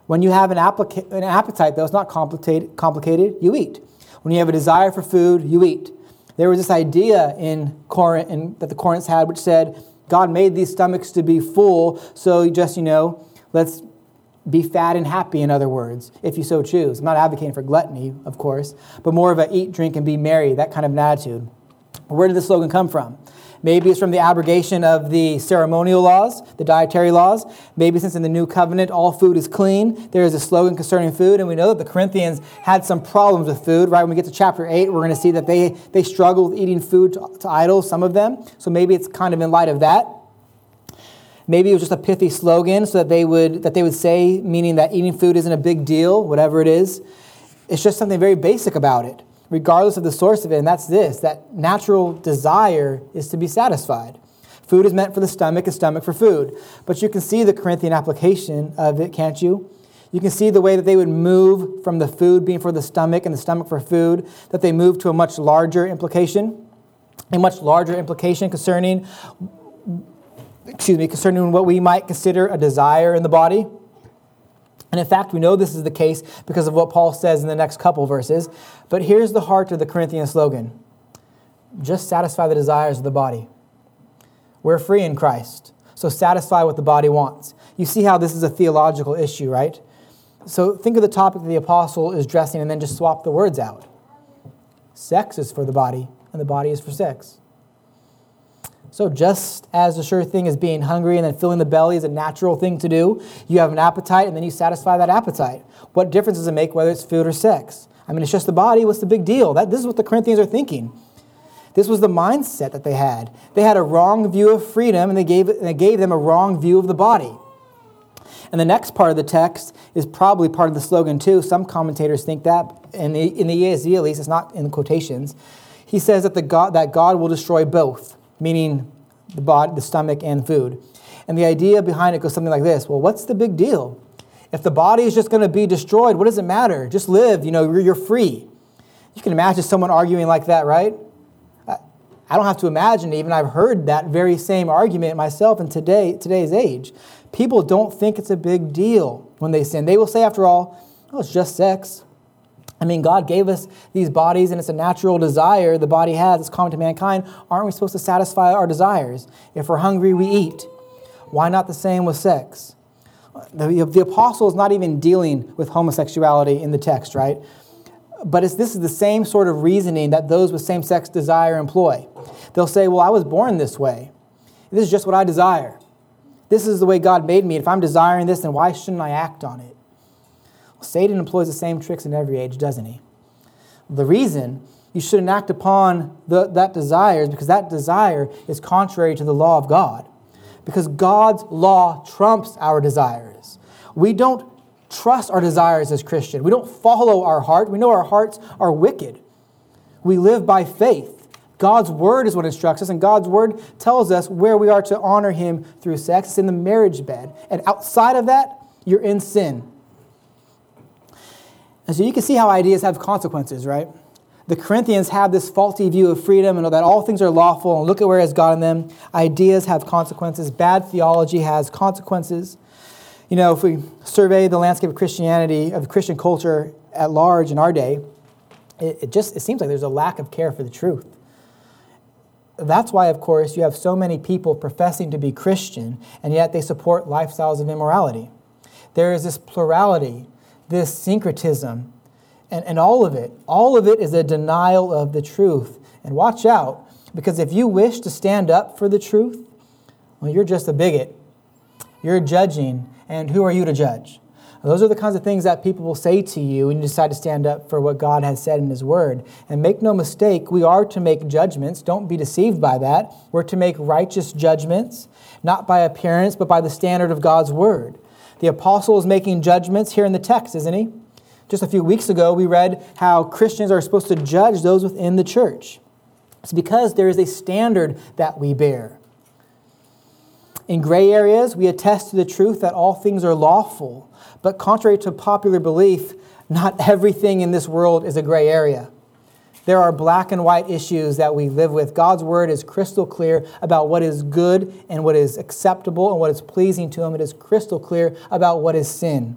When you have an, applica- an appetite, though, it's not complicated, complicated, you eat. When you have a desire for food, you eat. There was this idea in Corinth in, that the Corinths had which said, God made these stomachs to be full, so just, you know, let's be fat and happy, in other words, if you so choose. I'm not advocating for gluttony, of course, but more of a eat, drink, and be merry, that kind of an attitude. Where did the slogan come from? Maybe it's from the abrogation of the ceremonial laws, the dietary laws. Maybe since in the new covenant all food is clean, there is a slogan concerning food. And we know that the Corinthians had some problems with food, right? When we get to chapter 8, we're going to see that they, they struggle with eating food to, to idols, some of them. So maybe it's kind of in light of that. Maybe it was just a pithy slogan so that they would, that they would say, meaning that eating food isn't a big deal, whatever it is. It's just something very basic about it regardless of the source of it, and that's this that natural desire is to be satisfied. Food is meant for the stomach and stomach for food. But you can see the Corinthian application of it, can't you? You can see the way that they would move from the food being for the stomach and the stomach for food, that they move to a much larger implication, a much larger implication concerning, excuse me, concerning what we might consider a desire in the body. And in fact, we know this is the case because of what Paul says in the next couple verses. But here's the heart of the Corinthian slogan just satisfy the desires of the body. We're free in Christ, so satisfy what the body wants. You see how this is a theological issue, right? So think of the topic that the apostle is dressing and then just swap the words out. Sex is for the body, and the body is for sex. So, just as the sure thing is being hungry and then filling the belly is a natural thing to do, you have an appetite and then you satisfy that appetite. What difference does it make whether it's food or sex? I mean, it's just the body. What's the big deal? That, this is what the Corinthians are thinking. This was the mindset that they had. They had a wrong view of freedom and they gave, and they gave them a wrong view of the body. And the next part of the text is probably part of the slogan, too. Some commentators think that. In the, in the ESV, at least, it's not in quotations. He says that, the God, that God will destroy both meaning the body, the stomach, and food. And the idea behind it goes something like this Well, what's the big deal? If the body is just going to be destroyed, what does it matter? Just live, you know, you're free. You can imagine someone arguing like that, right? I don't have to imagine even. I've heard that very same argument myself in today, today's age. People don't think it's a big deal when they sin. They will say, after all, oh, it's just sex. I mean, God gave us these bodies, and it's a natural desire the body has. It's common to mankind. Aren't we supposed to satisfy our desires? If we're hungry, we eat. Why not the same with sex? The, the apostle is not even dealing with homosexuality in the text, right? But this is the same sort of reasoning that those with same sex desire employ. They'll say, Well, I was born this way. This is just what I desire. This is the way God made me. If I'm desiring this, then why shouldn't I act on it? Satan employs the same tricks in every age, doesn't he? The reason you shouldn't act upon the, that desire is because that desire is contrary to the law of God. Because God's law trumps our desires. We don't trust our desires as Christian. We don't follow our heart. We know our hearts are wicked. We live by faith. God's word is what instructs us, and God's word tells us where we are to honor Him through sex. It's in the marriage bed. And outside of that, you're in sin. And so you can see how ideas have consequences, right? The Corinthians have this faulty view of freedom and that all things are lawful, and look at where it's gotten them. Ideas have consequences, bad theology has consequences. You know, if we survey the landscape of Christianity, of Christian culture at large in our day, it, it just it seems like there's a lack of care for the truth. That's why, of course, you have so many people professing to be Christian, and yet they support lifestyles of immorality. There is this plurality this syncretism, and, and all of it, all of it is a denial of the truth. And watch out, because if you wish to stand up for the truth, well, you're just a bigot. You're judging, and who are you to judge? Those are the kinds of things that people will say to you when you decide to stand up for what God has said in His Word. And make no mistake, we are to make judgments. Don't be deceived by that. We're to make righteous judgments, not by appearance, but by the standard of God's Word. The apostle is making judgments here in the text, isn't he? Just a few weeks ago, we read how Christians are supposed to judge those within the church. It's because there is a standard that we bear. In gray areas, we attest to the truth that all things are lawful, but contrary to popular belief, not everything in this world is a gray area. There are black and white issues that we live with. God's word is crystal clear about what is good and what is acceptable and what is pleasing to Him. It is crystal clear about what is sin.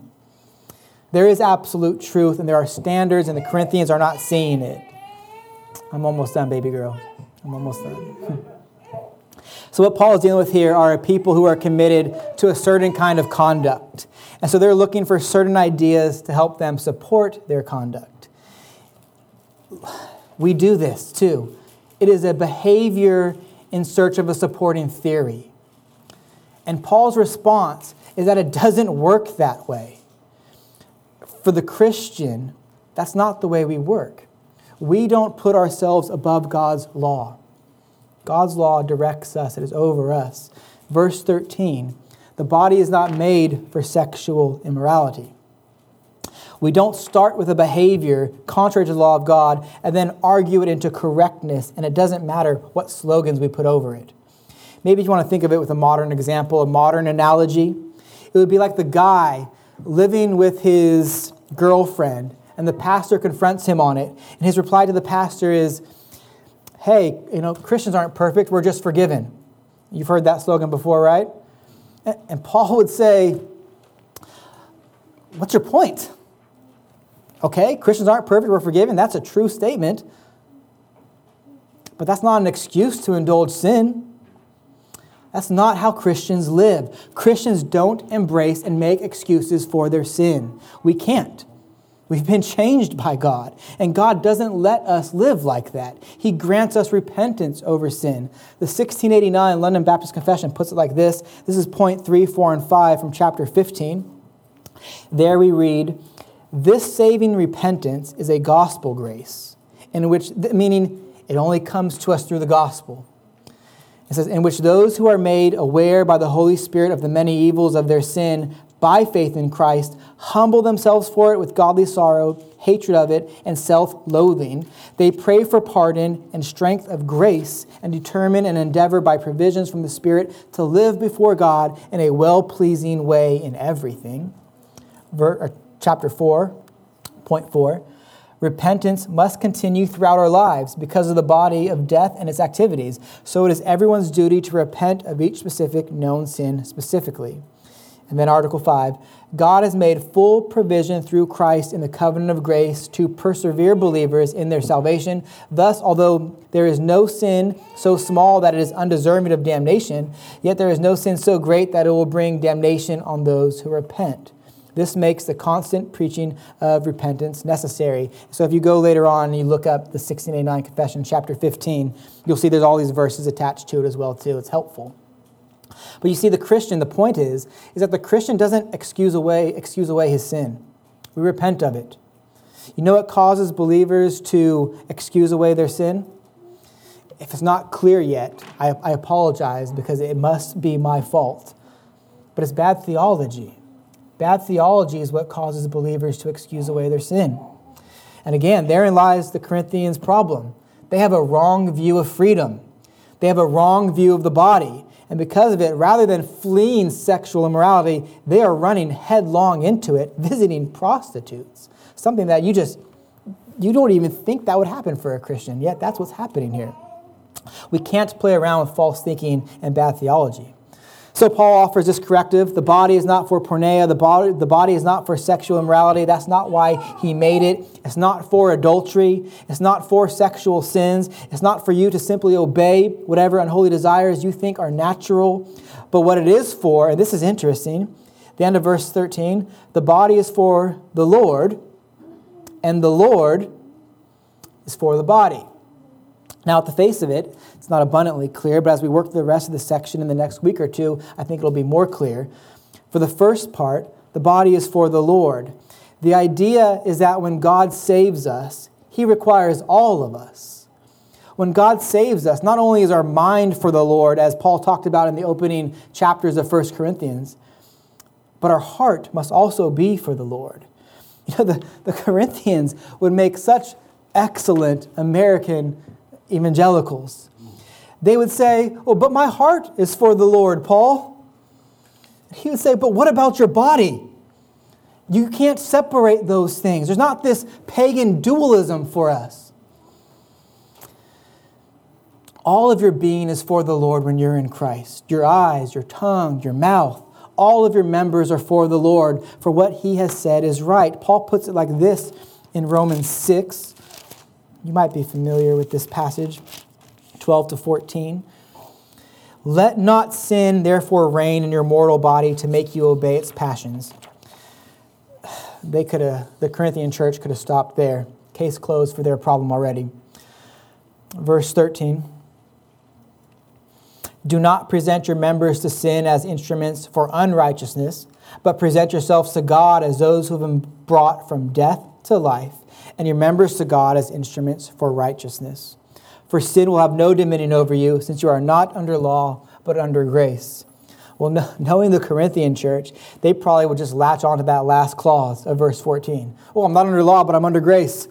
There is absolute truth, and there are standards, and the Corinthians are not seeing it. I'm almost done, baby girl. I'm almost done. So, what Paul is dealing with here are people who are committed to a certain kind of conduct. And so they're looking for certain ideas to help them support their conduct. We do this too. It is a behavior in search of a supporting theory. And Paul's response is that it doesn't work that way. For the Christian, that's not the way we work. We don't put ourselves above God's law. God's law directs us, it is over us. Verse 13 the body is not made for sexual immorality. We don't start with a behavior contrary to the law of God and then argue it into correctness, and it doesn't matter what slogans we put over it. Maybe you want to think of it with a modern example, a modern analogy. It would be like the guy living with his girlfriend, and the pastor confronts him on it, and his reply to the pastor is, Hey, you know, Christians aren't perfect, we're just forgiven. You've heard that slogan before, right? And Paul would say, What's your point? Okay, Christians aren't perfect, we're forgiven. That's a true statement. But that's not an excuse to indulge sin. That's not how Christians live. Christians don't embrace and make excuses for their sin. We can't. We've been changed by God, and God doesn't let us live like that. He grants us repentance over sin. The 1689 London Baptist Confession puts it like this this is point three, four, and 5 from chapter 15. There we read, This saving repentance is a gospel grace, in which, meaning it only comes to us through the gospel. It says, in which those who are made aware by the Holy Spirit of the many evils of their sin by faith in Christ humble themselves for it with godly sorrow, hatred of it, and self loathing. They pray for pardon and strength of grace and determine and endeavor by provisions from the Spirit to live before God in a well pleasing way in everything. Ver, chapter 4, point 4. Repentance must continue throughout our lives because of the body of death and its activities. So it is everyone's duty to repent of each specific known sin specifically. And then Article 5 God has made full provision through Christ in the covenant of grace to persevere believers in their salvation. Thus, although there is no sin so small that it is undeserving of damnation, yet there is no sin so great that it will bring damnation on those who repent. This makes the constant preaching of repentance necessary. So if you go later on and you look up the 1689 Confession, chapter 15, you'll see there's all these verses attached to it as well, too. It's helpful. But you see, the Christian, the point is, is that the Christian doesn't excuse away, excuse away his sin. We repent of it. You know what causes believers to excuse away their sin? If it's not clear yet, I, I apologize because it must be my fault. But it's bad theology. Bad theology is what causes believers to excuse away their sin. And again, therein lies the Corinthians' problem. They have a wrong view of freedom, they have a wrong view of the body. And because of it, rather than fleeing sexual immorality, they are running headlong into it, visiting prostitutes. Something that you just, you don't even think that would happen for a Christian, yet that's what's happening here. We can't play around with false thinking and bad theology. So Paul offers this corrective. The body is not for porneia. The body, the body is not for sexual immorality. That's not why he made it. It's not for adultery. It's not for sexual sins. It's not for you to simply obey whatever unholy desires you think are natural. But what it is for, and this is interesting, the end of verse 13, the body is for the Lord, and the Lord is for the body. Now, at the face of it, not abundantly clear, but as we work through the rest of the section in the next week or two, I think it'll be more clear. For the first part, the body is for the Lord. The idea is that when God saves us, He requires all of us. When God saves us, not only is our mind for the Lord, as Paul talked about in the opening chapters of 1 Corinthians, but our heart must also be for the Lord. You know, the, the Corinthians would make such excellent American evangelicals. They would say, Oh, but my heart is for the Lord, Paul. He would say, But what about your body? You can't separate those things. There's not this pagan dualism for us. All of your being is for the Lord when you're in Christ. Your eyes, your tongue, your mouth, all of your members are for the Lord, for what he has said is right. Paul puts it like this in Romans 6. You might be familiar with this passage, 12 to 14. Let not sin therefore reign in your mortal body to make you obey its passions. They could have, the Corinthian church could have stopped there. Case closed for their problem already. Verse 13. Do not present your members to sin as instruments for unrighteousness, but present yourselves to God as those who have been brought from death to life, and your members to God as instruments for righteousness. For sin will have no dominion over you, since you are not under law, but under grace. Well, knowing the Corinthian church, they probably would just latch onto that last clause of verse 14. Oh, I'm not under law, but I'm under grace.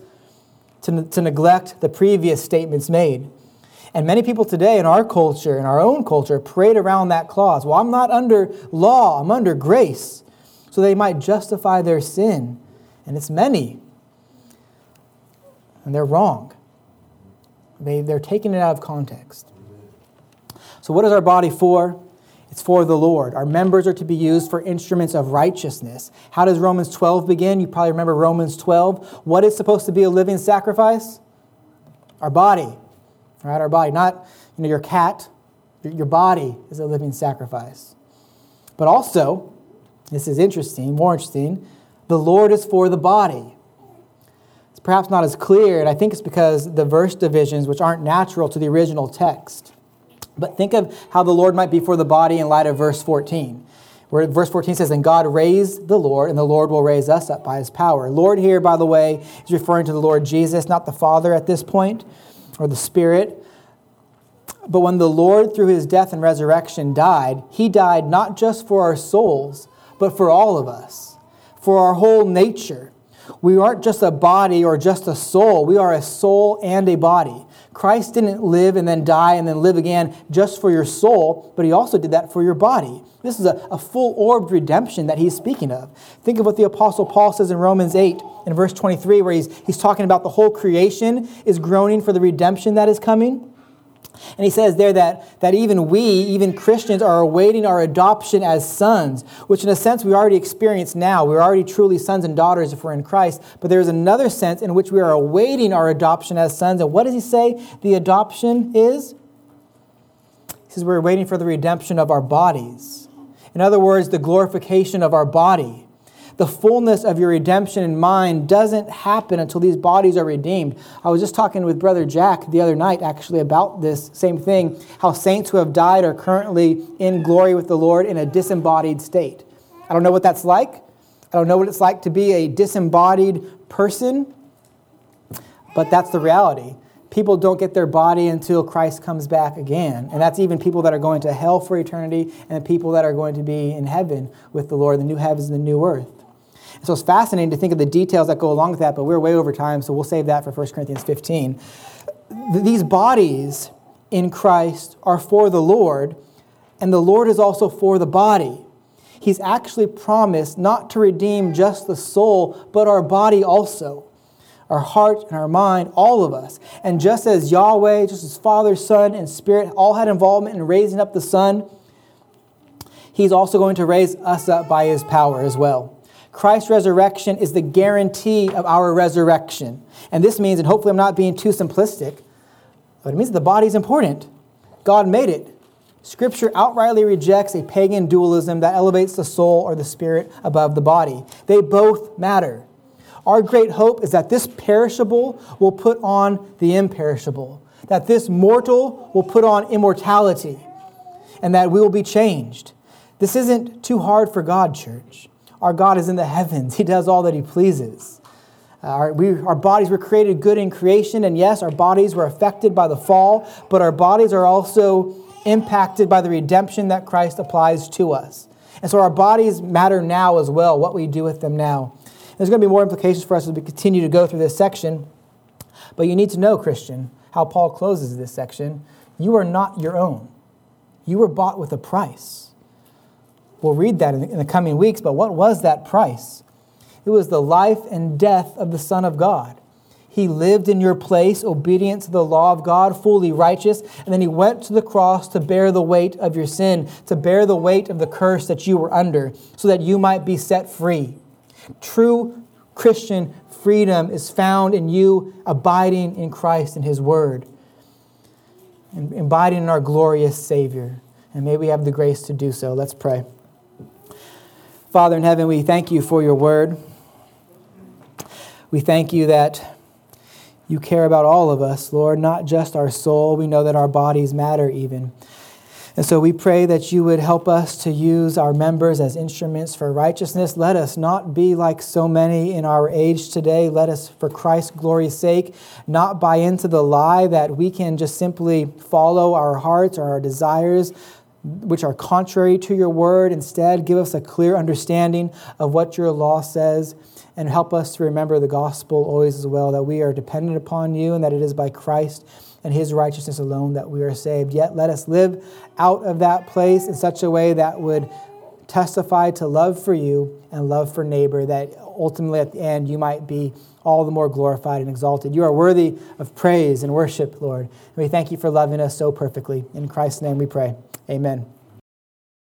To, to neglect the previous statements made. And many people today in our culture, in our own culture, parade around that clause. Well, I'm not under law, I'm under grace. So they might justify their sin. And it's many. And they're wrong. They, they're taking it out of context. So, what is our body for? It's for the Lord. Our members are to be used for instruments of righteousness. How does Romans 12 begin? You probably remember Romans 12. What is supposed to be a living sacrifice? Our body. Right? Our body, not you know, your cat. Your body is a living sacrifice. But also, this is interesting, more interesting, the Lord is for the body perhaps not as clear, and I think it's because the verse divisions, which aren't natural to the original text. But think of how the Lord might be for the body in light of verse 14, where verse 14 says, And God raised the Lord, and the Lord will raise us up by his power. Lord here, by the way, is referring to the Lord Jesus, not the Father at this point, or the Spirit. But when the Lord, through his death and resurrection, died, he died not just for our souls, but for all of us, for our whole nature. We aren't just a body or just a soul. We are a soul and a body. Christ didn't live and then die and then live again just for your soul, but he also did that for your body. This is a, a full orbed redemption that he's speaking of. Think of what the Apostle Paul says in Romans 8 in verse 23, where he's, he's talking about the whole creation is groaning for the redemption that is coming. And he says there that, that even we, even Christians, are awaiting our adoption as sons, which in a sense we already experience now. We're already truly sons and daughters if we're in Christ. But there's another sense in which we are awaiting our adoption as sons. And what does he say the adoption is? He says we're waiting for the redemption of our bodies. In other words, the glorification of our body the fullness of your redemption in mind doesn't happen until these bodies are redeemed. I was just talking with Brother Jack the other night, actually, about this same thing how saints who have died are currently in glory with the Lord in a disembodied state. I don't know what that's like. I don't know what it's like to be a disembodied person, but that's the reality. People don't get their body until Christ comes back again. And that's even people that are going to hell for eternity and people that are going to be in heaven with the Lord, the new heavens and the new earth. So it's fascinating to think of the details that go along with that, but we're way over time, so we'll save that for 1 Corinthians 15. These bodies in Christ are for the Lord, and the Lord is also for the body. He's actually promised not to redeem just the soul, but our body also. Our heart and our mind, all of us. And just as Yahweh, just as Father, Son, and Spirit all had involvement in raising up the Son, He's also going to raise us up by His power as well. Christ's resurrection is the guarantee of our resurrection. And this means, and hopefully I'm not being too simplistic, but it means that the body is important. God made it. Scripture outrightly rejects a pagan dualism that elevates the soul or the spirit above the body. They both matter. Our great hope is that this perishable will put on the imperishable, that this mortal will put on immortality, and that we will be changed. This isn't too hard for God, church. Our God is in the heavens, He does all that He pleases. Uh, our, we, our bodies were created good in creation, and yes, our bodies were affected by the fall, but our bodies are also impacted by the redemption that Christ applies to us. And so our bodies matter now as well, what we do with them now. There's going to be more implications for us as we continue to go through this section. But you need to know, Christian, how Paul closes this section. You are not your own, you were bought with a price. We'll read that in the coming weeks, but what was that price? It was the life and death of the Son of God. He lived in your place, obedient to the law of God, fully righteous, and then he went to the cross to bear the weight of your sin, to bear the weight of the curse that you were under, so that you might be set free. True Christian freedom is found in you abiding in Christ and his word, and abiding in our glorious Savior. And may we have the grace to do so. Let's pray. Father in heaven, we thank you for your word. We thank you that you care about all of us, Lord, not just our soul. We know that our bodies matter even. And so we pray that you would help us to use our members as instruments for righteousness. Let us not be like so many in our age today. Let us, for Christ's glory's sake, not buy into the lie that we can just simply follow our hearts or our desires, which are contrary to your word. Instead, give us a clear understanding of what your law says and help us to remember the gospel always as well that we are dependent upon you and that it is by Christ and his righteousness alone that we are saved. Yet let us live out of that place in such a way that would testify to love for you and love for neighbor, that ultimately at the end you might be all the more glorified and exalted. You are worthy of praise and worship, Lord. And we thank you for loving us so perfectly. In Christ's name we pray. Amen.